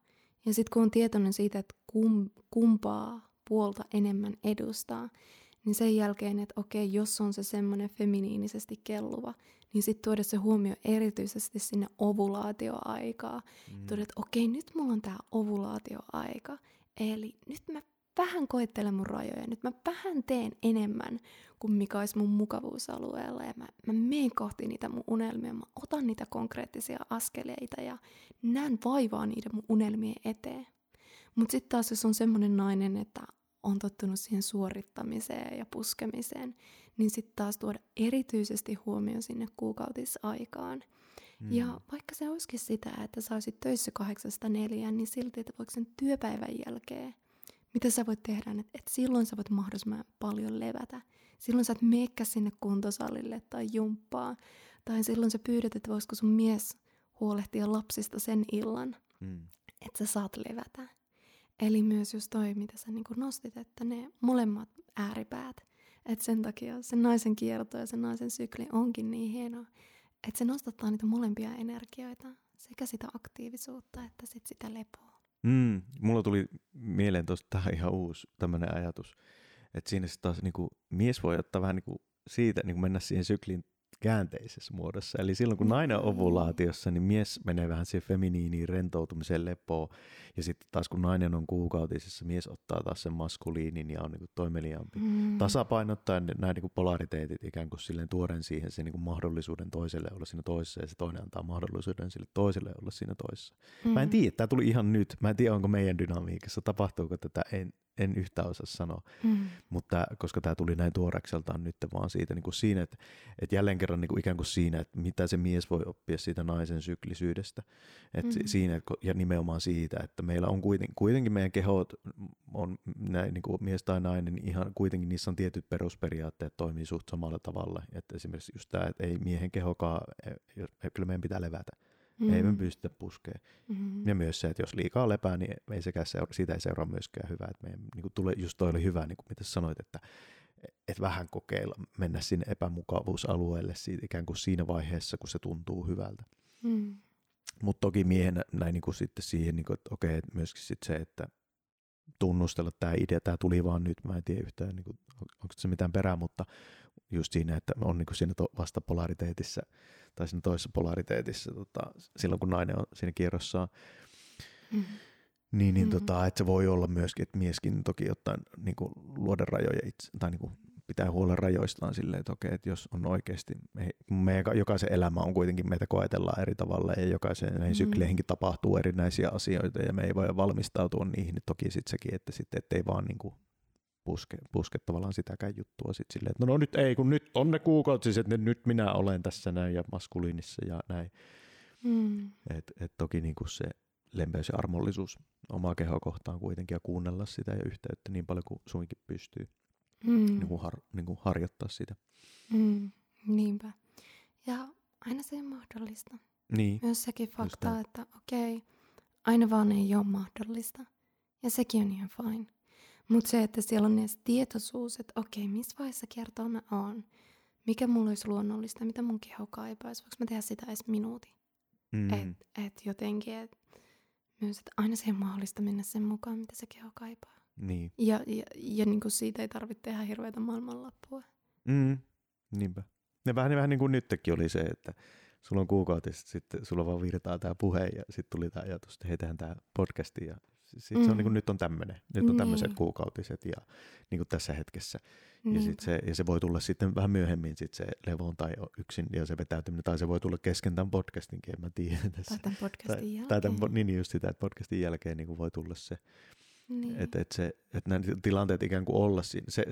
Ja sitten kun on tietoinen siitä, että kum, kumpaa puolta enemmän edustaa, niin sen jälkeen, että okei, jos on se semmoinen feminiinisesti kelluva, niin sitten tuoda se huomio erityisesti sinne ovulaatioaikaa. Mm. Tuoda, että okei, nyt mulla on tämä ovulaatioaika. Eli nyt mä vähän koettelen mun rajoja. Nyt mä vähän teen enemmän kuin mikä olisi mun mukavuusalueella. Ja mä, mä menen kohti niitä mun unelmia. Mä otan niitä konkreettisia askeleita ja näen vaivaa niiden mun unelmien eteen. Mutta sitten taas jos on semmoinen nainen, että on tottunut siihen suorittamiseen ja puskemiseen, niin sitten taas tuoda erityisesti huomio sinne kuukautisaikaan. Mm. Ja vaikka se olisikin sitä, että sä olisit töissä kahdeksasta neljään, niin silti, että voiko sen työpäivän jälkeen, mitä sä voit tehdä, että, että silloin sä voit mahdollisimman paljon levätä. Silloin sä et meikkä sinne kuntosalille tai jumppaa. Tai silloin sä pyydät, että voisiko sun mies huolehtia lapsista sen illan, mm. että sä saat levätä. Eli myös just toi, mitä sä niin nostit, että ne molemmat ääripäät. Että sen takia sen naisen kierto ja sen naisen sykli onkin niin hieno, että se nostattaa niitä molempia energioita, sekä sitä aktiivisuutta että sit sitä lepoa. Mm, mulla tuli mieleen tuosta ihan uusi tämmöinen ajatus, että siinä taas niin kuin, mies voi ottaa vähän niin kuin siitä niin kuin mennä siihen syklin käänteisessä muodossa. Eli silloin kun nainen on ovulaatiossa, niin mies menee vähän siihen feminiiniin rentoutumiseen lepoon. Ja sitten taas kun nainen on kuukautisessa, mies ottaa taas sen maskuliinin ja on niin toimeliaampi. Mm. Tasapainottaa nämä niin polariteetit ikään kuin silleen tuoden siihen sen niin mahdollisuuden toiselle olla siinä toisessa ja se toinen antaa mahdollisuuden sille toiselle olla siinä toisessa. Mm. Mä en mm. tiedä, tämä tuli ihan nyt. Mä en tiedä, onko meidän dynamiikassa, tapahtuuko tätä, en, en yhtään osaa sanoa, mm. mutta koska tämä tuli näin tuorekseltaan nyt vaan siitä niin kuin siinä, että, että jälleen kerran niin kuin ikään kuin siinä, että mitä se mies voi oppia siitä naisen syklisyydestä, että mm. siinä, ja nimenomaan siitä, että meillä on kuitenkin, kuitenkin meidän kehot on näin niin kuin mies tai nainen, niin ihan kuitenkin niissä on tietyt perusperiaatteet toimii suht samalla tavalla, että esimerkiksi just tämä, että ei miehen kehokaan, kyllä meidän pitää levätä, Mm. Ei me mm. pystytä puskemaan. Mm-hmm. Ja myös se, että jos liikaa lepää, niin ei sekään seura, siitä ei seuraa myöskään hyvää. Että meidän, niin kuin tule, just toi oli hyvä, niin kuin mitä sanoit, että, että vähän kokeilla mennä sinne epämukavuusalueelle siitä, ikään kuin siinä vaiheessa, kun se tuntuu hyvältä. Mm. Mutta toki miehenä näin niin kuin sitten siihen, niin kuin, että okei, myöskin sitten se, että tunnustella tämä idea, tämä tuli vaan nyt, mä en tiedä yhtään, niin kuin, onko se mitään perää, mutta just siinä, että on niin kuin siinä vastapolariteetissä tai siinä toisessa polariteetissa, tota, silloin kun nainen on siinä kierrossa, mm-hmm. niin, niin mm-hmm. tota, että se voi olla myöskin, että mieskin toki jotain niin kuin luoda rajoja itse, tai niin kuin pitää huolen rajoistaan silleen, että okei, että jos on oikeasti, me, meidän, jokaisen elämä on kuitenkin, meitä koetellaan eri tavalla ja jokaisen näihin mm. sykleihinkin tapahtuu erinäisiä asioita ja me ei voi valmistautua niihin, niin toki sitten sekin, että sitten ettei vaan niin kuin puske, puske tavallaan sitäkään juttua sitten silleen, että no, no nyt ei, kun nyt on ne kuukautiset, niin nyt minä olen tässä näin ja maskuliinissa ja näin. Mm. Et, et toki niin kuin se lempeys ja armollisuus omaa kehoa kohtaan kuitenkin ja kuunnella sitä ja yhteyttä niin paljon kuin suinkin pystyy mm. niin kuin har, niin kuin harjoittaa sitä. Mm. Niinpä. Ja aina se on mahdollista. Niin. Myös sekin fakta, että okei, aina vaan ei ole mahdollista. Ja sekin on ihan fine. Mutta se, että siellä on edes tietoisuus, että okei, missä vaiheessa kertoa mä oon, mikä mulla olisi luonnollista, mitä mun keho kaipaisi, voiko mä tehdä sitä edes minuutin. Mm. Että et jotenkin, et myös, että aina se on mahdollista mennä sen mukaan, mitä se keho kaipaa. Niin. Ja, ja, ja niin kuin siitä ei tarvitse tehdä hirveätä maailmanlappua. Mm. Niinpä. Ja vähän, vähän niin kuin nytkin oli se, että sulla on kuukautista, sitten sulla vaan virtaa tämä puhe ja sitten tuli tämä ajatus, että hei, tehdään tämä podcasti ja sit mm. se on, niin kuin, nyt on tämmöinen, nyt on tämmöiset niin. kuukautiset ja niin kuin tässä hetkessä. Ja, sit se, ja se voi tulla sitten vähän myöhemmin sit se levoon tai yksin ja se vetäytyminen, tai se voi tulla kesken tämän podcastinkin, en mä tiedä. Tässä. Tai tämän podcastin tai, jälkeen. Tai tämän, niin just sitä, että podcastin jälkeen niin kuin voi tulla se, niin. Että et se, et nämä tilanteet ikään kuin olla siinä, se,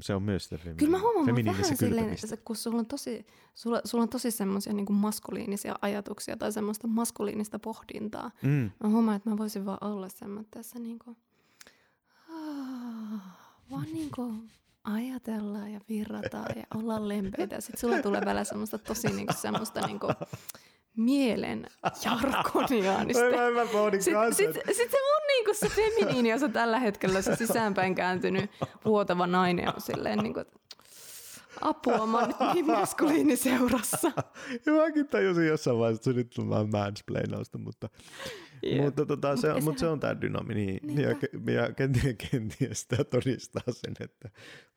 se on myös sitä Kyllä mä huomaan vähän silleen, että kun sulla on tosi, sulla, sulla on tosi semmoisia niin maskuliinisia ajatuksia tai semmoista maskuliinista pohdintaa. Mm. Mä huomaan, että mä voisin vaan olla semmoisessa niin kuin, vaan niin kuin ajatella ja virrata ja olla lempeitä. Sitten sulla tulee välillä semmoista tosi niin kuin, semmoista niin kuin, mielen jarkoniaanista. mä, mä pohdin Sitten sit, sit se on niinku se feminiini, jos on tällä hetkellä se sisäänpäin kääntynyt vuotava nainen on silleen niinku, apua, mä oon nyt niin maskuliiniseurassa. ja mäkin tajusin jossain vaiheessa, että se nyt on mansplainausta, mutta Yeah. Mutta tota, se, mut se on tämä dynami, niin, ja, ja kenties, kenties tämä todistaa sen, että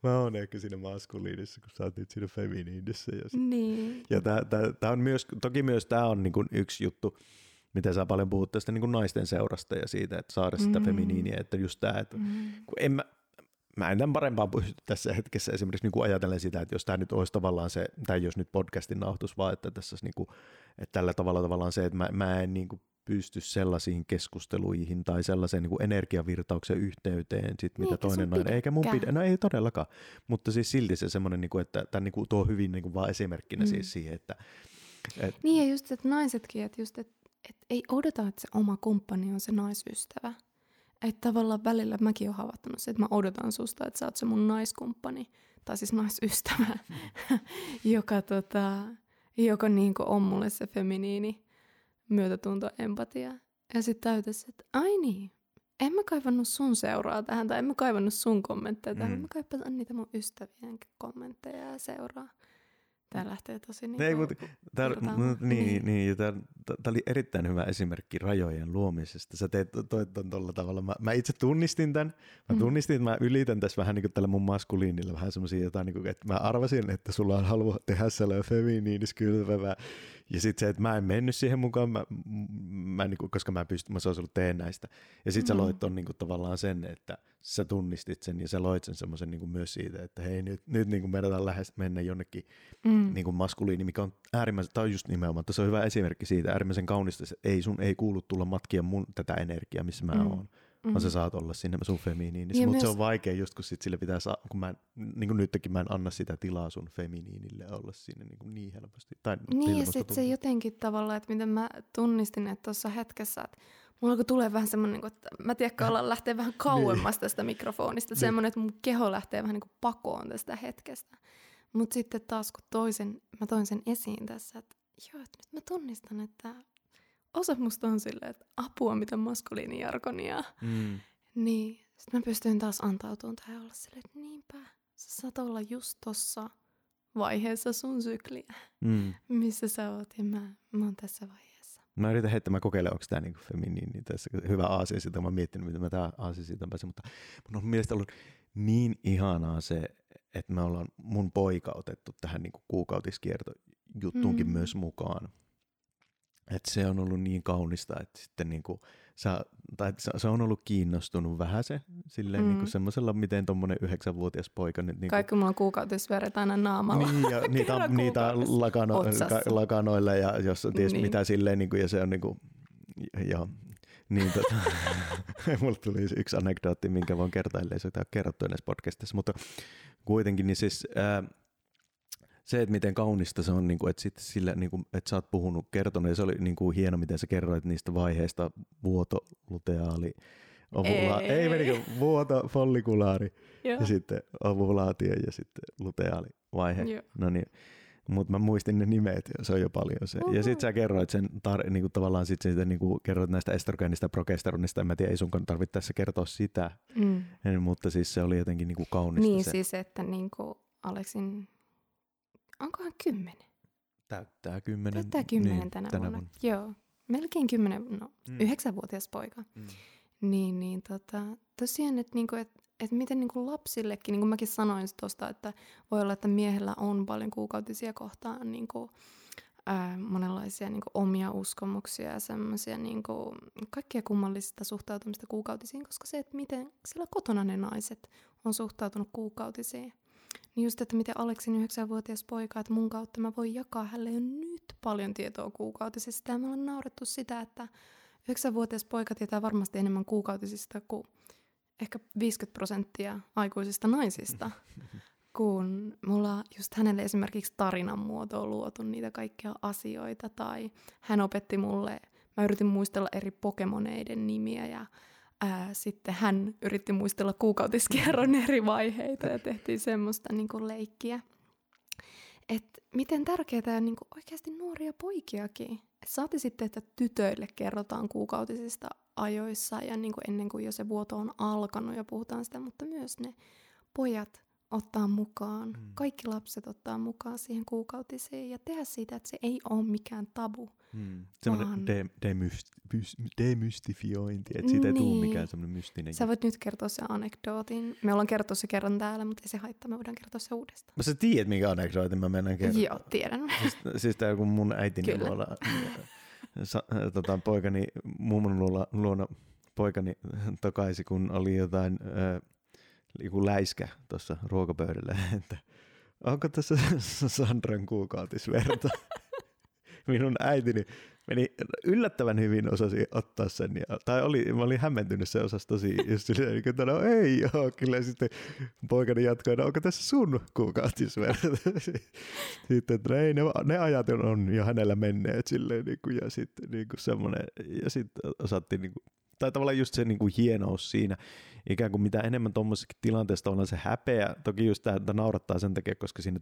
mä oon ehkä siinä maskuliinissa, kun sä oot nyt siinä feminiinissä. Ja, niin. ja tää, tää, tää on myös, toki myös tämä on niinku yksi juttu, miten sä paljon puhut tästä niin kuin naisten seurasta ja siitä, että saada sitä mm. feminiiniä, että just tämä, että mm. kun en mä, mä en tämän parempaan pysty tässä hetkessä esimerkiksi niin kuin ajatellen sitä, että jos tämä nyt olisi tavallaan se, tai jos nyt podcastin nauhoitus vaan, että tässä niin kuin, että tällä tavalla tavallaan se, että mä, mä en niin kuin pysty sellaisiin keskusteluihin tai sellaiseen niin kuin energiavirtauksen yhteyteen, sit, mitä toinen nainen, eikä mun pidä, no ei todellakaan, mutta siis silti se semmoinen, niin kuin, että tämä niin kuin, tuo hyvin niin kuin vaan esimerkkinä mm. siis siihen, että et, niin ja just, että naisetkin, että just, että et ei odota, että se oma kumppani on se naisystävä. Että tavallaan välillä mäkin olen havahtunut se, että mä odotan susta, että sä oot se mun naiskumppani, tai siis naisystävä, joka, tota, joka niin on mulle se feminiini myötätunto, empatia. Ja sitten täytäisi, että ai niin, en mä kaivannut sun seuraa tähän, tai en mä kaivannut sun kommentteja tähän, mm. mä kaipaan niitä mun ystävien kommentteja ja seuraa. Tämä lähtee tosi niin Ei, mutta, tää, no, niin, niin. niin tämä, tämä oli erittäin hyvä esimerkki rajojen luomisesta. Sä teet toi tuolla tavalla. Mä, mä, itse tunnistin tämän. Mä mm. tunnistin, että mä ylitän tässä vähän niin kuin tällä mun maskuliinilla vähän semmoisia jotain, niin kuin, että mä arvasin, että sulla on halu tehdä sellainen feminiinis kylvävä ja sitten se, että mä en mennyt siihen mukaan, mä, mä, niin kuin, koska mä, pystyn, mä se olisi ollut näistä. Ja sitten mm. sä loit on niin kuin, tavallaan sen, että sä tunnistit sen ja sä loit sen semmoisen niin myös siitä, että hei nyt, nyt niin kuin meidän lähes mennä jonnekin mm. niin kuin maskuliini, mikä on äärimmäisen, tai just nimenomaan, se on hyvä esimerkki siitä, äärimmäisen kaunista, että ei sun ei kuulu tulla matkia mun tätä energiaa, missä mä mm. oon mm. vaan sä saat olla sinne sun feminiinissa. Mutta myös... se on vaikea just, kun sit sille pitää saa, kun mä, niin kuin nytkin mä en anna sitä tilaa sun feminiinille olla sinne niin, kuin niin helposti. Tai niin ja sitten se jotenkin tavallaan, että miten mä tunnistin, että tuossa hetkessä, että mulla alkoi tulee vähän semmoinen, niin että mä tiedän, olla lähtee vähän kauemmas niin. tästä mikrofonista. Niin. Semmoinen, että mun keho lähtee vähän niin kuin pakoon tästä hetkestä. Mutta sitten taas kun toisen, mä toin sen esiin tässä, että joo, että nyt mä tunnistan, että osa musta on silleen, että apua, mitä maskuliinijarkonia. Mm. Niin, sitten mä pystyin taas antautumaan tähän olla silleen, että niinpä, sä saat olla just tossa vaiheessa sun sykliä, mm. missä sä oot ja mä, mä oon tässä vaiheessa. Mä yritän heittää, mä kokeilen, onko tämä niinku feminiini tässä. Hyvä aasia siitä, mä oon miettinyt, miten mä tää aasia siitä pääsen, mutta mun on mielestäni ollut niin ihanaa se, että me ollaan mun poika otettu tähän niinku kuukautiskiertojuttuunkin mm. myös mukaan. Et se on ollut niin kaunista, että sitten niinku, sä, tai se on ollut kiinnostunut vähän se silleen mm. niinku semmoisella, miten tuommoinen yhdeksänvuotias poika nyt... Niinku, Kaikki mulla on kuukautisveret aina naamalla. Niin, ja niitä, niitä lakano, ka, lakanoilla ja jos ties niin. mitä silleen, niinku, ja se on niinku, ja, niin tota, mulle tuli yksi anekdootti, minkä voin kertoa, ellei se ole kerrottu edes podcastissa, mutta kuitenkin, niin siis... Ää, se, että miten kaunista se on, niin kuin, että, sit sillä, niin kuin, että sä oot puhunut, kertonut, ja se oli niin kuin, hieno, miten sä kerroit niistä vaiheista, vuoto, luteaali, ovula, ei, ei menikö, vuoto, follikulaari, Joo. ja sitten ovulaatio ja sitten luteaali vaihe. No niin, mutta mä muistin ne nimet ja se on jo paljon se. Uh-huh. Ja sitten sä kerroit sen, tar- niinku, tavallaan sit siitä, niinku, kerroit näistä estrogeenista ja progesteronista, en mä tiedä, ei sunkaan tarvitse tässä kertoa sitä, mm. en, mutta siis se oli jotenkin niinku kaunista Niin se. siis, että niinku Aleksin onkohan kymmenen? Täyttää kymmenen. Täyttää kymmenen niin, tänä, tänä vuonna. vuonna. Joo, melkein kymmenen, no mm. yhdeksänvuotias poika. Mm. Niin, niin tota, tosiaan, että niinku, et, et miten niinku lapsillekin, niin kuin mäkin sanoin tuosta, että voi olla, että miehellä on paljon kuukautisia kohtaan niinku, ää, monenlaisia niinku, omia uskomuksia ja semmoisia niinku, kaikkia kummallista suhtautumista kuukautisiin, koska se, että miten siellä kotona ne naiset on suhtautunut kuukautisiin, niin just, että miten Aleksin yhdeksänvuotias poika, että mun kautta mä voin jakaa hänelle jo nyt paljon tietoa kuukautisista. Ja me ollaan naurettu sitä, että yhdeksänvuotias poika tietää varmasti enemmän kuukautisista kuin ehkä 50 prosenttia aikuisista naisista. kun mulla just hänelle esimerkiksi tarinan muotoon luotu niitä kaikkia asioita. Tai hän opetti mulle, mä yritin muistella eri Pokemoneiden nimiä ja ää, sitten hän yritti muistella kuukautiskierron eri vaiheita ja tehtiin semmoista niin kuin leikkiä. Et miten tärkeää on niin kuin oikeasti nuoria poikiakin. Et saati sitten, että tytöille kerrotaan kuukautisista ajoissa ja niin kuin ennen kuin jo se vuoto on alkanut ja puhutaan sitä, mutta myös ne pojat ottaa mukaan, mm. kaikki lapset ottaa mukaan siihen kuukautisiin ja tehdä siitä, että se ei ole mikään tabu. Mm. Semmoinen de, demystifiointi, että siitä niin. ei tule niin. mikään semmoinen mystinen. Sä voit nyt kertoa se anekdootin. Me ollaan kertoa se kerran täällä, mutta ei se haittaa, me voidaan kertoa se uudestaan. Mä sä tiedät, mikä anekdootin mä mennään kertoa. Joo, tiedän. Siis, siis tämä kun mun äitini Kyllä. luola sa, tota, poikani, mummon luona, luona poikani tokaisi, kun oli jotain äh, joku läiskä tuossa ruokapöydällä, että onko tässä Sandran kuukautisverta? Minun äitini meni yllättävän hyvin osasi ottaa sen. Ja, tai oli, mä olin hämmentynyt, se osasi tosi just silleen, että no ei joo, kyllä sitten poikani jatkoi, no onko tässä sun kuukautisverta? sitten, että no ei, ne, ne ajat on jo hänellä menneet silleen, niin kuin, ja sitten niin semmoinen, ja sitten osattiin niin kuin, tai tavallaan just se niin kuin hienous siinä, ikään kuin mitä enemmän tuommoisessa tilanteessa on se häpeä, toki just tämä naurattaa sen takia, koska siinä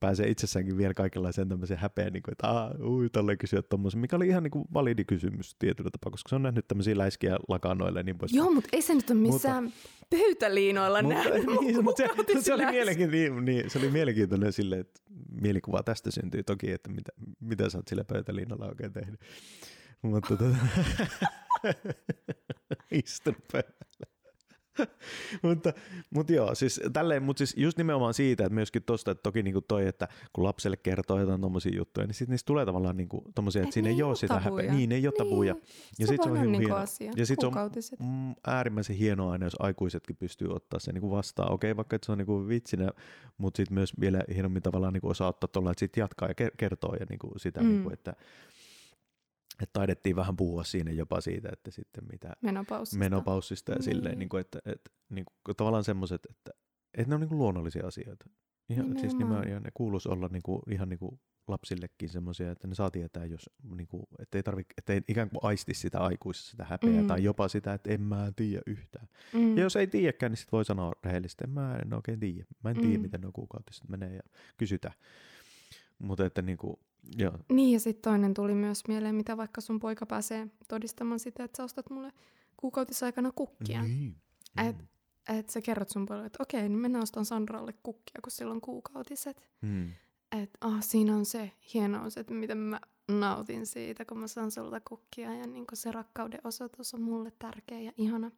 pääsee itsessäänkin vielä kaikenlaiseen tämmöiseen häpeä, niin kuin, että aah, ui, tolleen kysyä tuommoisen, mikä oli ihan niin kuin validi kysymys tietyllä tapaa, koska se on nähnyt tämmöisiä läiskiä lakanoille niin pois. Joo, mutta ei se nyt ole missään mutta, pöytäliinoilla mutta, nähnyt. Niin, mutta se, se, oli mielenkiintoinen, niin, se oli mielenkiintoinen sille, että mielikuva tästä syntyy toki, että mitä, mitä sä oot sillä pöytäliinalla oikein tehnyt. Mutta tota, istun pöydällä. mutta, mutta joo, siis tälleen, mutta siis just nimenomaan siitä, että myöskin tosta, että toki niin kuin toi, että kun lapselle kertoo jotain tommosia juttuja, niin sitten niistä tulee tavallaan niin kuin tommosia, että Et siinä ei ole sitä häpeä. Niin, ei ole tabuja. Niin. Ja sitten se on niin hieno. Asia. Ja sitten se on mm, äärimmäisen hienoa aina, jos aikuisetkin pystyy ottaa sen niin kuin vastaan. Okei, vaikka että se on niin kuin vitsinä, mutta sitten myös vielä hienommin tavallaan niin kuin osaa ottaa tuolla, että sitten jatkaa ja kertoo ja niin kuin sitä, mm. niin kuin, että että taidettiin vähän puhua siinä jopa siitä, että sitten mitä menopaussista, menopaussista ja niin. silleen, niin kuin, että, että niin kuin, tavallaan semmoiset, että, että ne on niin kuin luonnollisia asioita. Ihan, nimenomaan. siis nimenomaan, ne kuuluisi olla niin kuin, ihan niin kuin lapsillekin semmoisia, että ne saa tietää, jos, niin kuin, että ei tarvi, että ei ikään kuin aisti sitä aikuisessa sitä häpeää mm. tai jopa sitä, että en mä tiedä yhtään. Mm. Ja jos ei tiedäkään, niin sitten voi sanoa rehellisesti, että mä en oikein tiedä. Mä en tiedä, mm. miten nuo kuukautiset menee ja kysytään. Mutta että niin kuin, Joo. Niin ja sitten toinen tuli myös mieleen, mitä vaikka sun poika pääsee todistamaan sitä, että sä ostat mulle kuukautisaikana kukkia. Niin. Et, mm. et sä kerrot sun pojalle, että okei, niin mennään ostan Sandralle kukkia, kun sillä on kuukautiset. Mm. Että ah, siinä on se hienous, että miten mä nautin siitä, kun mä saan sulta kukkia. Ja niin se rakkauden osoitus on mulle tärkeä ja ihana.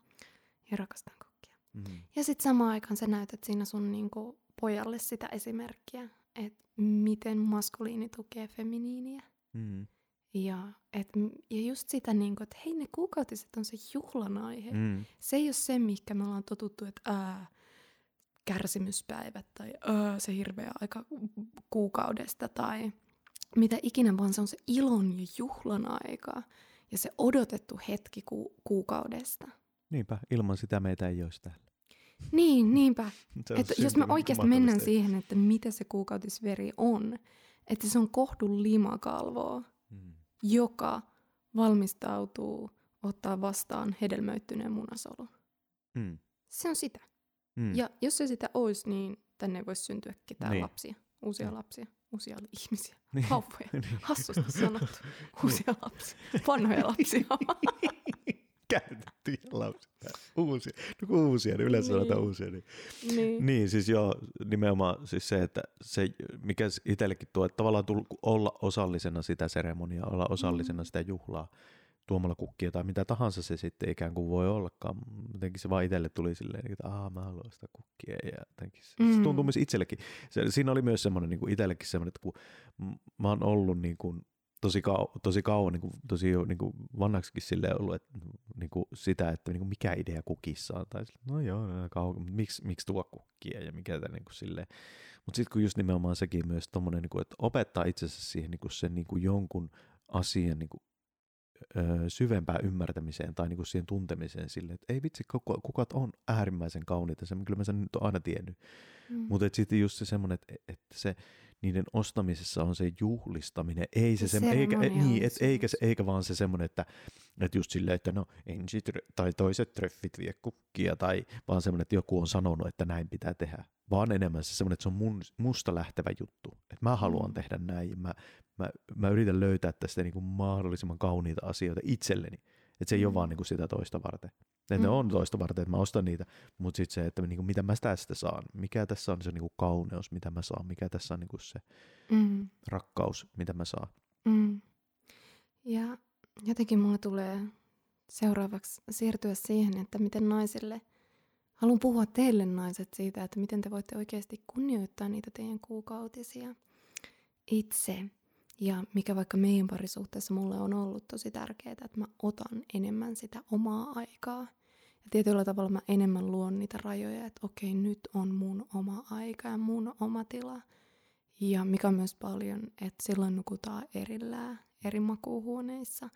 Ja rakastan kukkia. Mm. Ja sitten samaan aikaan sä näytät siinä sun niin kuin, pojalle sitä esimerkkiä, että miten maskuliini tukee feminiiniä. Mm. Ja, et, ja just sitä, niin kuin, että hei ne kuukautiset on se juhlan aihe. Mm. Se ei ole se, mikä me ollaan totuttu, että ää, kärsimyspäivät tai ää, se hirveä aika kuukaudesta tai mitä ikinä, vaan se on se ilon ja juhlan aika ja se odotettu hetki ku- kuukaudesta. Niinpä, ilman sitä meitä ei olisi täällä. Niin, niinpä. Että jos me oikeasti mennään siihen, että mitä se kuukautisveri on, että se on kohdun limakalvoa, mm. joka valmistautuu ottaa vastaan hedelmöittyneen munasolu. Mm. Se on sitä. Mm. Ja jos se sitä olisi, niin tänne ei voisi syntyä ketään niin. lapsia, uusia mm. lapsia, uusia ihmisiä, niin. hauppoja. Niin. Hassusti sanottu. Uusia lapsia, vanhoja lapsia. käytettyjä lapsia. Uusia. No uusia, niin yleensä niin. sanotaan uusia. Niin. Niin. niin, siis joo, nimenomaan siis se, että se, mikä itsellekin tuo, että tavallaan tulla, olla osallisena sitä seremoniaa, olla osallisena mm. sitä juhlaa tuomalla kukkia tai mitä tahansa se sitten ikään kuin voi ollakaan. Jotenkin se vaan itselle tuli silleen, että aah, mä haluan sitä kukkia. Ja jotenkin se, mm. se tuntuu myös itsellekin. Se, siinä oli myös semmoinen niin kuin itsellekin semmoinen, että kun mä oon ollut niin kuin tosi, kau, tosi kauan, niin kuin, tosi jo niin kuin vanhaksikin sille ollut että, niin kuin sitä, että niin kuin mikä idea kukissa on. Tai no joo, no, kauan, miksi, miksi tuo kukkia ja mikä tämä niin kuin silleen. Mutta sitten kun just nimenomaan sekin myös tommonen, niin kuin, että opettaa itse asiassa siihen niin kuin sen niin kuin jonkun asian niin kuin, ö, syvempään ymmärtämiseen tai niin kuin siihen tuntemiseen sille, että ei vitsi, kukat on äärimmäisen kauniita, se kyllä mä sen nyt on aina tiennyt. Mm. Mutta sitten just se semmoinen, että, että se niiden ostamisessa on se juhlistaminen, ei se, se, se eikä, niin, et, eikä, se, eikä vaan se semmoinen, että, että just silleen, että no ensi tai toiset treffit vie kukkia, tai vaan semmoinen, että joku on sanonut, että näin pitää tehdä, vaan enemmän se semmoinen, että se on mun, musta lähtevä juttu, että mä haluan mm. tehdä näin, mä, mä, mä yritän löytää tästä niin kuin mahdollisimman kauniita asioita itselleni, että se ei mm. ole vaan niin kuin sitä toista varten. Että mm. ne on toista varten, että mä ostan niitä, mutta sitten se, että niinku, mitä mä tästä saan, mikä tässä on se niinku kauneus, mitä mä saan, mikä tässä on niinku se mm. rakkaus, mitä mä saan. Mm. Ja jotenkin mulle tulee seuraavaksi siirtyä siihen, että miten naisille, haluan puhua teille naiset siitä, että miten te voitte oikeasti kunnioittaa niitä teidän kuukautisia itse. Ja mikä vaikka meidän parisuhteessa mulle on ollut tosi tärkeää, että mä otan enemmän sitä omaa aikaa. Ja tietyllä tavalla mä enemmän luon niitä rajoja, että okei, nyt on mun oma aika ja mun oma tila. Ja mikä on myös paljon, että silloin nukutaan erillään eri makuuhuoneissa.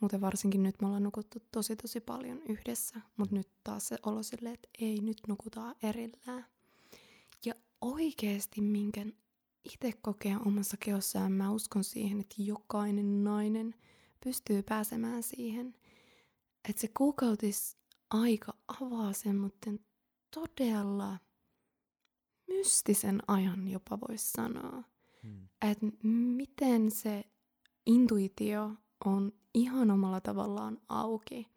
Muuten varsinkin nyt me ollaan nukuttu tosi tosi paljon yhdessä, mutta nyt taas se olo silleen, että ei, nyt nukutaan erillään. Ja oikeasti minkä itse kokee omassa kehossaan, mä uskon siihen, että jokainen nainen pystyy pääsemään siihen, että se kuukautis aika avaa semmoinen todella mystisen ajan jopa voisi sanoa. Hmm. Että miten se intuitio on ihan omalla tavallaan auki.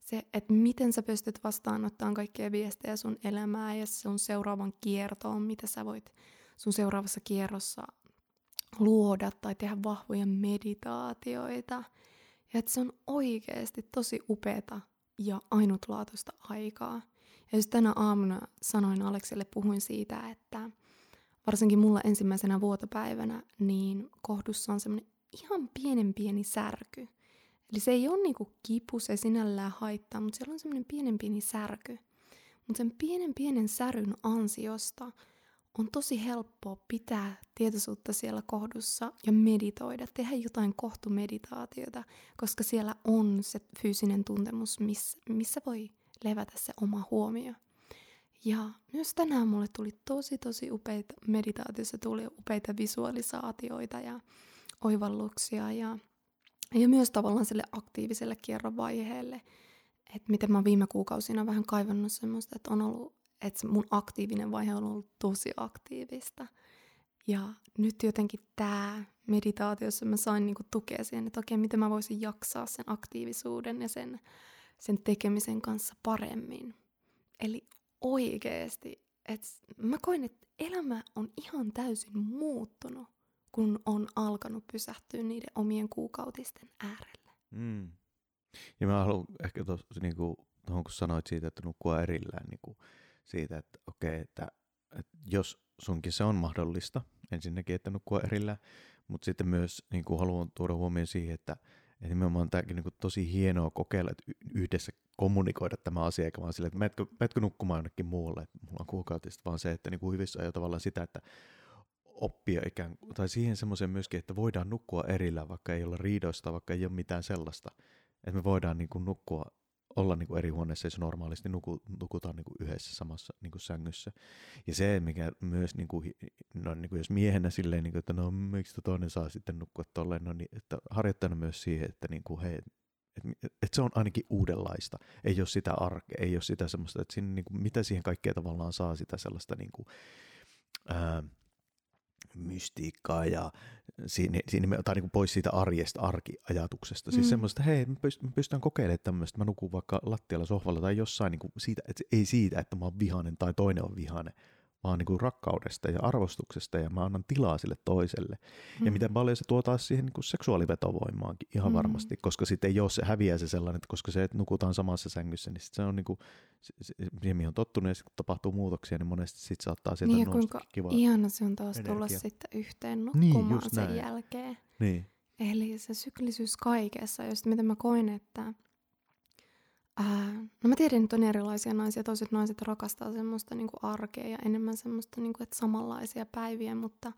Se, että miten sä pystyt vastaanottamaan kaikkia viestejä sun elämää ja sun seuraavan kiertoon, mitä sä voit sun seuraavassa kierrossa luoda tai tehdä vahvoja meditaatioita. Ja että se on oikeasti tosi upeata ja ainutlaatuista aikaa. Ja just tänä aamuna sanoin Alekselle, puhuin siitä, että varsinkin mulla ensimmäisenä vuotopäivänä, niin kohdussa on semmoinen ihan pienen pieni särky. Eli se ei ole niinku kipu, se sinällään haittaa, mutta siellä on semmoinen pienen pieni särky. Mutta sen pienen pienen säryn ansiosta on tosi helppoa pitää tietoisuutta siellä kohdussa ja meditoida, tehdä jotain kohtumeditaatiota, koska siellä on se fyysinen tuntemus, missä, missä voi levätä se oma huomio. Ja myös tänään mulle tuli tosi tosi upeita meditaatiossa, tuli upeita visualisaatioita ja oivalluksia ja, ja myös tavallaan sille aktiiviselle kierron vaiheelle, että miten mä viime kuukausina vähän kaivannut semmoista, että on ollut, että mun aktiivinen vaihe on ollut tosi aktiivista. Ja nyt jotenkin tämä meditaatiossa mä sain niinku tukea siihen, että okei, miten mä voisin jaksaa sen aktiivisuuden ja sen, sen tekemisen kanssa paremmin. Eli oikeesti, että mä koin, että elämä on ihan täysin muuttunut kun on alkanut pysähtyä niiden omien kuukautisten äärelle. Mm. Ja mä haluan ehkä tuohon, niin kuin, kun sanoit siitä, että nukkua erillään, niin kuin siitä, että okei, okay, että, että jos sunkin se on mahdollista, ensinnäkin, että nukkua erillään, mutta sitten myös niin kuin haluan tuoda huomioon siihen, että, että nimenomaan tämäkin niin kuin tosi hienoa kokeilla, että yhdessä kommunikoida tämä asia, eikä vaan sille, että meetkö, meetkö nukkumaan jonnekin muualle, että mulla on kuukautista, vaan se, että niin kuin hyvissä ajoin tavallaan sitä, että oppia ikään kuin, tai siihen semmoiseen myöskin, että voidaan nukkua erillä, vaikka ei olla riidoista, vaikka ei ole mitään sellaista. Että me voidaan niin kuin nukkua, olla niin kuin eri huoneessa, jos normaalisti nuku, nukutaan niin kuin yhdessä samassa niin kuin sängyssä. Ja se, mikä myös, niin kuin, no, niin kuin jos miehenä silleen, niin kuin, että no miksi toinen saa sitten nukkua tolleen, no niin, että harjoittajana myös siihen, että niin kuin, hei, että et se on ainakin uudenlaista. Ei ole sitä arkea, ei ole sitä semmoista, että siinä, niin kuin, mitä siihen kaikkea tavallaan saa sitä sellaista niin kuin, ää, mystiikkaa ja siinä, siinä tai niin pois siitä arjesta, arkiajatuksesta. Siis mm. semmoista, hei, mä pystyn kokeilemaan tämmöistä, mä nukun vaikka lattialla sohvalla tai jossain niin kuin siitä, että ei siitä, että mä oon vihainen tai toinen on vihainen, vaan niin kuin rakkaudesta ja arvostuksesta ja mä annan tilaa sille toiselle. Mm. Ja miten paljon se tuo taas siihen niin kuin seksuaalivetovoimaankin ihan mm. varmasti, koska sitten ei ole se häviää se sellainen, että koska se, että nukutaan samassa sängyssä, niin se on niin kuin, siihen mihin on tottunut ja sitten kun tapahtuu muutoksia, niin monesti sitten saattaa sieltä niin, nousta kiva ihana se on taas energia. tulla sitten yhteen niin, nukkumaan niin, sen näin. jälkeen. Niin. Eli se syklisyys kaikessa, just miten mä koin, että Ää, no mä tiedän, että on erilaisia naisia. Toiset naiset rakastaa semmoista niin kuin arkea ja enemmän semmoista niin kuin, että samanlaisia päiviä, mutta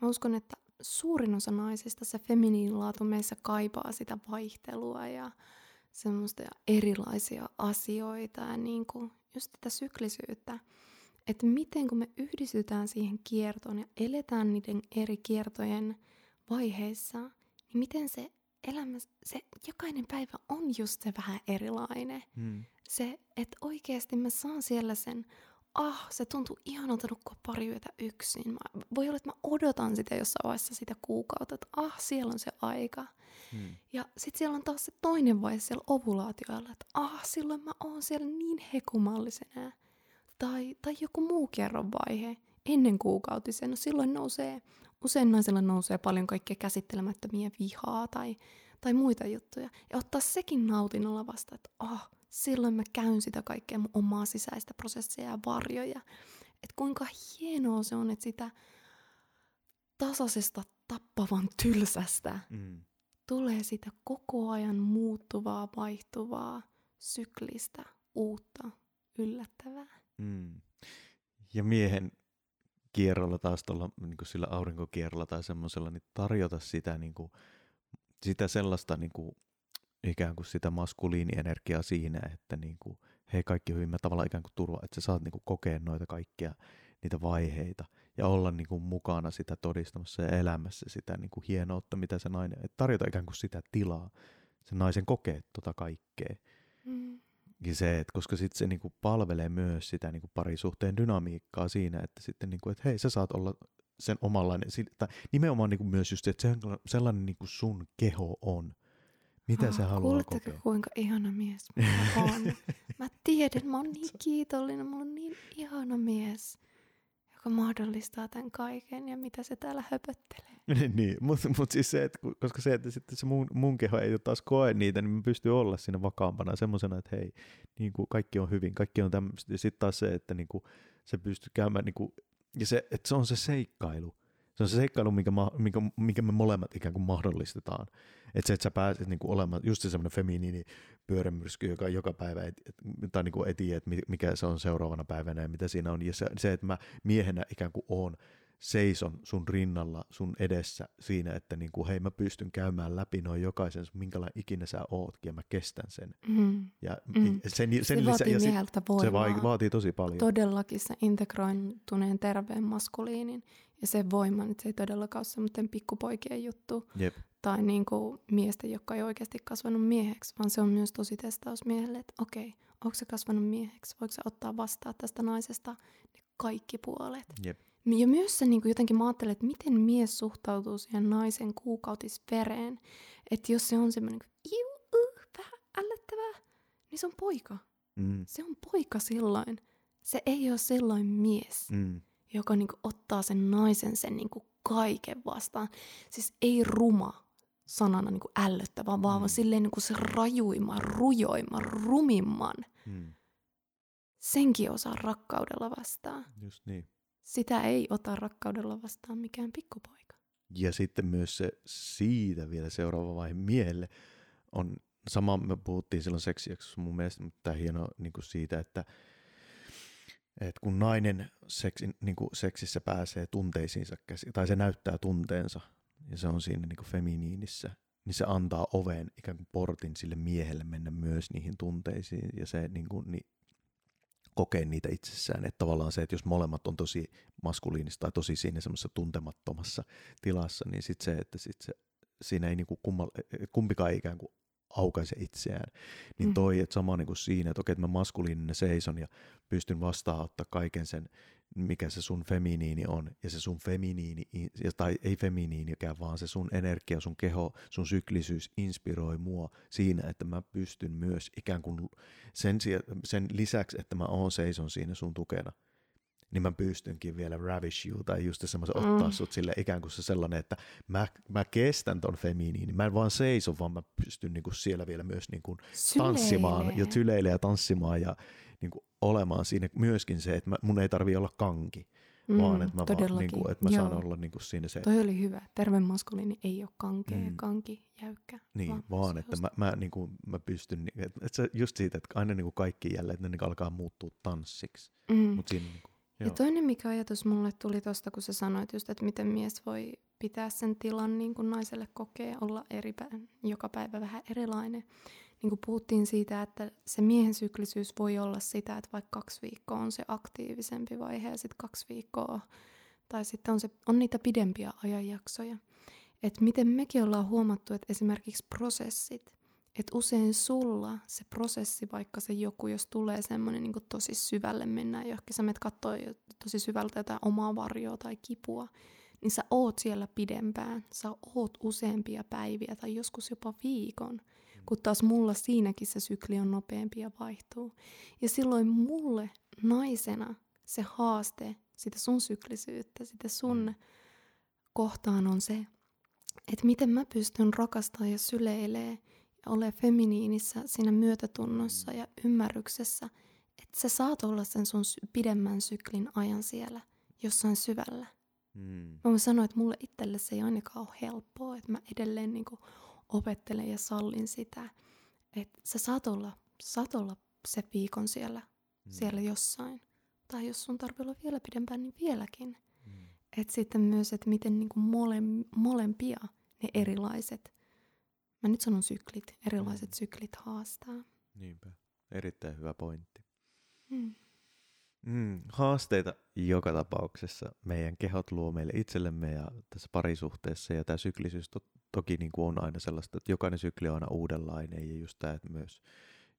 mä uskon, että suurin osa naisista se feminiinilaatu meissä kaipaa sitä vaihtelua ja semmoista erilaisia asioita ja niin kuin just tätä syklisyyttä. Että miten kun me yhdistytään siihen kiertoon ja eletään niiden eri kiertojen vaiheissa, niin miten se elämä, se jokainen päivä on just se vähän erilainen. Hmm. Se, että oikeasti mä saan siellä sen, ah, se tuntuu ihanalta nukkua pari yötä yksin. Mä, voi olla, että mä odotan sitä jossain vaiheessa sitä kuukautta, että ah, siellä on se aika. Hmm. Ja sitten siellä on taas se toinen vaihe siellä ovulaatioilla, että ah, silloin mä oon siellä niin hekumallisena. Tai, tai joku muu kerron vaihe ennen kuukautisen. No silloin nousee Usein naisilla nousee paljon kaikkea käsittelemättömiä vihaa tai, tai muita juttuja. Ja ottaa sekin nautinnolla vasta, että ah, silloin mä käyn sitä kaikkea mun omaa sisäistä prosessia ja varjoja. Että kuinka hienoa se on, että sitä tasaisesta tappavan tylsästä. Mm. Tulee sitä koko ajan muuttuvaa, vaihtuvaa, syklistä, uutta, yllättävää. Mm. Ja miehen kierrolla taas tuolla niin sillä aurinkokierrolla tai semmoisella, niin tarjota sitä, niin kuin, sitä sellaista niin kuin, ikään kuin sitä maskuliinienergiaa siinä, että niin kuin, hei kaikki hyvin, mä tavallaan ikään kuin turva, että sä saat niin kuin, kokea noita kaikkia niitä vaiheita ja olla niin kuin, mukana sitä todistamassa ja elämässä sitä niin kuin, hienoutta, mitä se nainen, että tarjota ikään kuin sitä tilaa, sen naisen kokee tota kaikkea. Mm. Se, että koska sitten se niinku palvelee myös sitä niinku parisuhteen dynamiikkaa siinä, että sitten niinku, että hei, sä saat olla sen omanlainen, tai nimenomaan niinku myös just, että se, sellainen niinku sun keho on. Mitä oh, se haluaa kokea? kuinka ihana mies mä oon? mä tiedän, mä oon niin kiitollinen, mä oon niin ihana mies joka mahdollistaa tämän kaiken ja mitä se täällä höpöttelee. niin, mutta mut siis se, että, koska se, että sitten se mun, mun keho ei taas koe niitä, niin mä pystyn olla siinä vakaampana semmoisena, että hei, niin kuin kaikki on hyvin, kaikki on tämmöistä. Ja sitten taas se, että niin kuin, se pystyy käymään, niin kuin, ja se, että se on se seikkailu. Se on se seikkailu, minkä, minkä, minkä me molemmat ikään kuin mahdollistetaan. Että se, että sä pääset niin kuin olemaan just se semmoinen feminiini pyörämyrsky, joka joka päivä, et, et, tai niin kuin tiedä, että mikä se on seuraavana päivänä ja mitä siinä on. Ja se, se että mä miehenä ikään kuin oon, seison sun rinnalla, sun edessä siinä, että niin kuin, hei mä pystyn käymään läpi noin jokaisen, minkälainen ikinä sä ootkin ja mä kestän sen. Mm. Ja mm. Sen, sen se lisä, vaatii ja voimaa. Se vaatii, tosi paljon. Todellakin se integrointuneen terveen maskuliinin ja se voima, että se ei todellakaan ole semmoinen pikkupoikien juttu. Jep. Tai niin kuin miesten, jotka ei oikeasti kasvanut mieheksi, vaan se on myös tosi testaus miehelle, että okei, onko se kasvanut mieheksi? Voiko se ottaa vastaan tästä naisesta ne kaikki puolet? Jep. Ja myös se niin kuin jotenkin mä ajattelen, että miten mies suhtautuu siihen naisen kuukautisvereen. Että jos se on semmoinen iu, uh, vähän ällöttävää, niin se on poika. Mm. Se on poika silloin. Se ei ole silloin mies. Mm joka niinku ottaa sen naisen sen niinku kaiken vastaan. Siis ei ruma sanana niinku ällöttävä, vaan mm. silleen niinku se rajuimman, rujoimman, rumimman. Mm. Senkin osaa rakkaudella vastaan. Just niin. Sitä ei ota rakkaudella vastaan mikään pikkupoika. Ja sitten myös se siitä vielä seuraava vaihe miehelle on sama, me puhuttiin silloin seksijaksossa mun mielestä, mutta tämä hieno niin kuin siitä, että että kun nainen seksi, niin kuin seksissä pääsee tunteisiinsa käsi, tai se näyttää tunteensa, ja se on siinä niin kuin feminiinissä, niin se antaa oveen ikään kuin portin sille miehelle mennä myös niihin tunteisiin, ja se niin kuin, niin, kokee niitä itsessään. Että tavallaan se, että jos molemmat on tosi maskuliinista tai tosi siinä semmoisessa tuntemattomassa tilassa, niin sitten se, että sit se, siinä ei niinku kummal, kumpikaan ei ikään kuin aukaise itseään. Niin mm. toi, että sama niin kuin siinä, että okei, että mä maskuliininen seison ja pystyn vastaanottaa kaiken sen, mikä se sun feminiini on. Ja se sun feminiini, tai ei feminiinikään, vaan se sun energia, sun keho, sun syklisyys inspiroi mua siinä, että mä pystyn myös ikään kuin sen, sen lisäksi, että mä oon seison siinä sun tukena, niin mä pystynkin vielä ravish you tai just semmoisen mm. ottaa sut sille ikään kuin se sellainen, että mä, mä kestän ton feminiinin. Mä en vaan seiso, vaan mä pystyn niinku siellä vielä myös niinku tanssimaan ja syleille ja tanssimaan ja niinku olemaan siinä myöskin se, että mä, mun ei tarvi olla kanki. Mm, vaan että mä, vaan, niinku, että mä Joo. saan olla niinku siinä se. Toi oli hyvä. Terve maskuliini ei ole kankea, mm. kanki, jäykkä. Niin, vaan, vaan että mä, mä, niinku, mä pystyn, että, että se just siitä, että aina niinku kaikki jälleen, että ne niinku alkaa muuttua tanssiksi. Mm. Mut siinä, niinku, ja toinen mikä ajatus mulle tuli tuosta, kun sä sanoit just, että miten mies voi pitää sen tilan niin kuin naiselle kokee, olla eri päivä, joka päivä vähän erilainen. Niin kuin puhuttiin siitä, että se miehen syklisyys voi olla sitä, että vaikka kaksi viikkoa on se aktiivisempi vaihe ja sitten kaksi viikkoa, tai sitten on, se, on niitä pidempiä ajanjaksoja. Että miten mekin ollaan huomattu, että esimerkiksi prosessit, että usein sulla se prosessi, vaikka se joku, jos tulee semmoinen niin tosi syvälle mennään johonkin, sä menet katsoa tosi syvältä jotain omaa varjoa tai kipua, niin sä oot siellä pidempään, sä oot useampia päiviä tai joskus jopa viikon, kun taas mulla siinäkin se sykli on nopeampi ja vaihtuu. Ja silloin mulle naisena se haaste, sitä sun syklisyyttä, sitä sun mm. kohtaan on se, että miten mä pystyn rakastamaan ja syleilee ole feminiinissä siinä myötätunnossa ja ymmärryksessä, että sä saat olla sen sun pidemmän syklin ajan siellä jossain syvällä. Mm. Mä voin sanoa, että mulle itselle se ei ainakaan ole helppoa, että mä edelleen niin kuin opettelen ja sallin sitä, että sä saat olla, saat olla se viikon siellä, Mm. siellä jossain. Tai jos sun tarvii olla vielä pidempään, niin vieläkin. Mm. Että sitten myös, että miten niin kuin mole, molempia ne erilaiset, mä nyt sanon syklit, erilaiset Mm. syklit haastaa. Niinpä. Erittäin hyvä pointti. Mm. Mm, haasteita joka tapauksessa meidän kehot luo meille itsellemme ja tässä parisuhteessa ja tämä syklisyys to- toki niin kuin on aina sellaista, että jokainen sykli on aina uudenlainen ja just tämä, että myös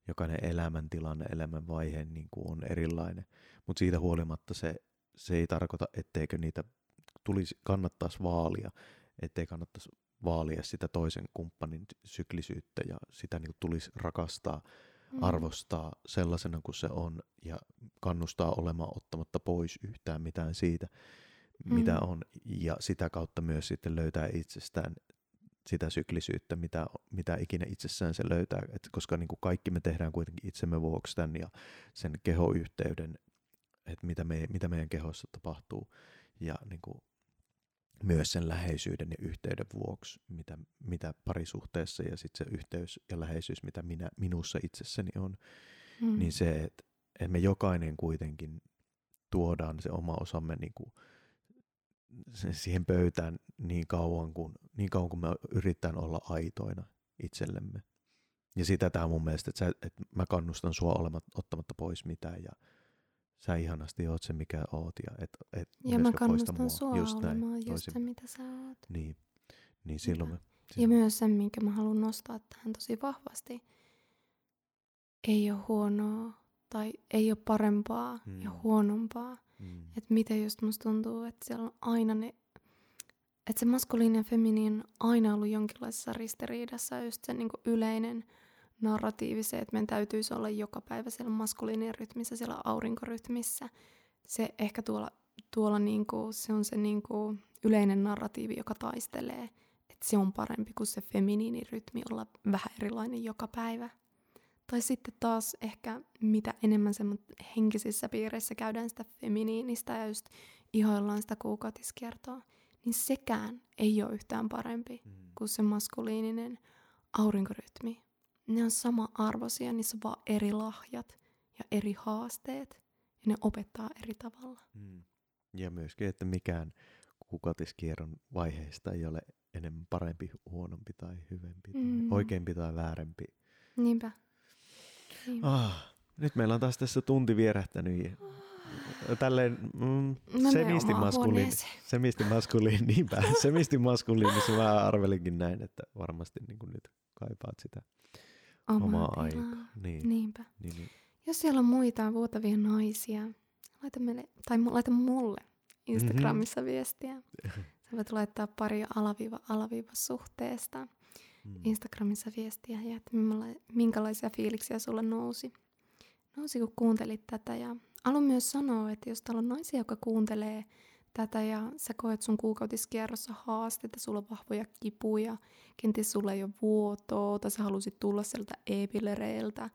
jokainen elämäntilanne, elämänvaihe niin kuin on erilainen, mutta siitä huolimatta se, se ei tarkoita, etteikö niitä tulisi, kannattaisi vaalia, ettei kannattaisi vaalia sitä toisen kumppanin syklisyyttä ja sitä niin kuin tulisi rakastaa Mm. arvostaa sellaisena kuin se on ja kannustaa olemaan ottamatta pois yhtään mitään siitä, mitä Mm. on. Ja sitä kautta myös sitten löytää itsestään sitä syklisyyttä, mitä, mitä ikinä itsessään se löytää. Et koska niin kuin kaikki me tehdään kuitenkin itsemme vuoksi tämän ja sen kehoyhteyden, että mitä, me, mitä meidän kehossa tapahtuu. Ja niin kuin myös sen läheisyyden ja yhteyden vuoksi, mitä, mitä parisuhteessa ja sitten se yhteys ja läheisyys, mitä minä, minussa itsessäni on, Mm. niin se, että, että me jokainen kuitenkin tuodaan se oma osamme niin kuin siihen pöytään niin kauan, kuin, niin kauan kuin me yritetään olla aitoina itsellemme. Ja sitä tämä mun mielestä, että, sä, että mä kannustan sua olemat, ottamatta pois mitään ja sä ihanasti oot se, mikä oot. Ja, et, et ja mä kannustan mua. sua Just näin, olemaan just toisin. se, mitä sä oot. Niin, niin silloin me... Ja silloin- myös sen, minkä mä haluan nostaa tähän tosi vahvasti. Ei ole huonoa tai ei ole parempaa mm. ja huonompaa. Mm, Että miten just musta tuntuu, että siellä on aina ne... Että se maskuliini ja feminiini on aina ollut jonkinlaisessa ristiriidassa. Just se niinku yleinen narratiivi, se, että meidän täytyisi olla joka päivä siellä maskuliinin rytmissä, siellä aurinkorytmissä. Se ehkä tuolla, tuolla niinku, se on se niinku yleinen narratiivi, joka taistelee, että se on parempi kuin se feminiinirytmi olla vähän erilainen joka päivä. Tai sitten taas ehkä mitä enemmän henkisissä piireissä käydään sitä feminiinistä ja just ihoillaan sitä kuukautiskiertoa, niin sekään ei ole yhtään parempi mm, kuin se maskuliininen aurinkorytmi. Ne on sama arvoisia, niissä on vaan eri lahjat ja eri haasteet ja ne opettaa eri tavalla. mm. Ja myöskin, että mikään kuukautiskierron vaiheista ei ole enemmän parempi, huonompi tai hyvempi, tai Mm. oikeampi tai väärempi. Niinpä. Niinpä. Ah, nyt meillä on taas tässä tunti vierähtänyt. ja Tälleen mm, Mä menen semisti omaan maskuliini. huoneeseen. Semisti maskuliini, niinpä. Semisti maskuliinissa mä arvelinkin näin, että varmasti niin kuin nyt kaipaat sitä Omaa omaa aikaa. Niin, Niinpä. niin, niin. Jos siellä on muita vuotavia naisia, laita, meille, tai laita mulle Instagramissa mm-hmm. viestiä. Sä voit laittaa pari alaviiva alaviiva suhteesta Mm. Instagramissa viestiä ja että minkälaisia fiiliksiä sulle nousi. Nousi kun kuuntelit tätä ja haluan myös sanoa, että jos täällä on naisia, jotka kuuntelee tätä ja sä koet sun kuukautiskierrossa haasteita, sulla on vahvoja kipuja, kenties sulla ei ole vuotoa tai sä halusit tulla sieltä e-pillereiltä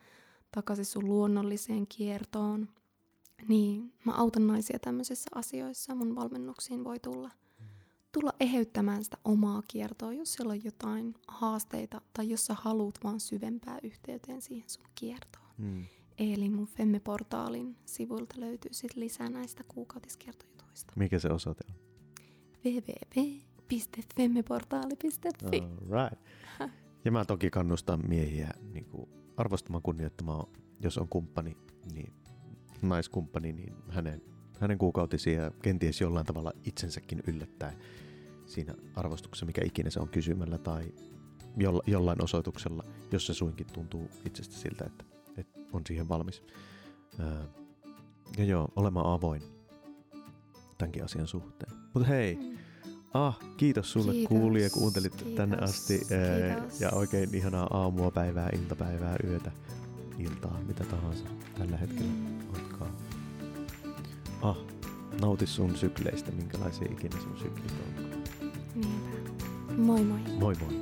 takaisin sun luonnolliseen kiertoon, niin mä autan naisia tämmöisissä asioissa. Mun valmennuksiin voi tulla, tulla eheyttämään sitä omaa kiertoa, jos siellä on jotain haasteita tai jos sä haluat vaan syvempää yhteyteen siihen sun kiertoon. Mm. Eli mun Femme-portaalin sivuilta löytyy sit lisää näistä kuukautiskiertojutuista. Mikä se osoite on? www.femmeportaali.fi Alright. Ja mä toki kannustan miehiä niin kuin arvostamaan, kunnioittamaan, jos on kumppani, niin naiskumppani, niin hänen, hänen kuukautisia ja kenties jollain tavalla itsensäkin yllättää siinä arvostuksessa, mikä ikinä se on kysymällä tai jolla, jollain osoituksella, jos se suinkin tuntuu itsestä siltä, että on siihen valmis. Ää, ja joo, olemaan avoin tämänkin asian suhteen. Mutta hei, Mm. Ah, kiitos sulle Kiitos, kuulija, kuuntelit kiitos, tänne asti. kiitos. Ja oikein ihanaa aamua, päivää, iltapäivää, yötä, iltaa, mitä tahansa tällä hetkellä Mm. onkaan. Ah, nauti sun sykleistä, minkälaisia ikinä sun syklit on. Niinpä. Moi moi. Moi moi.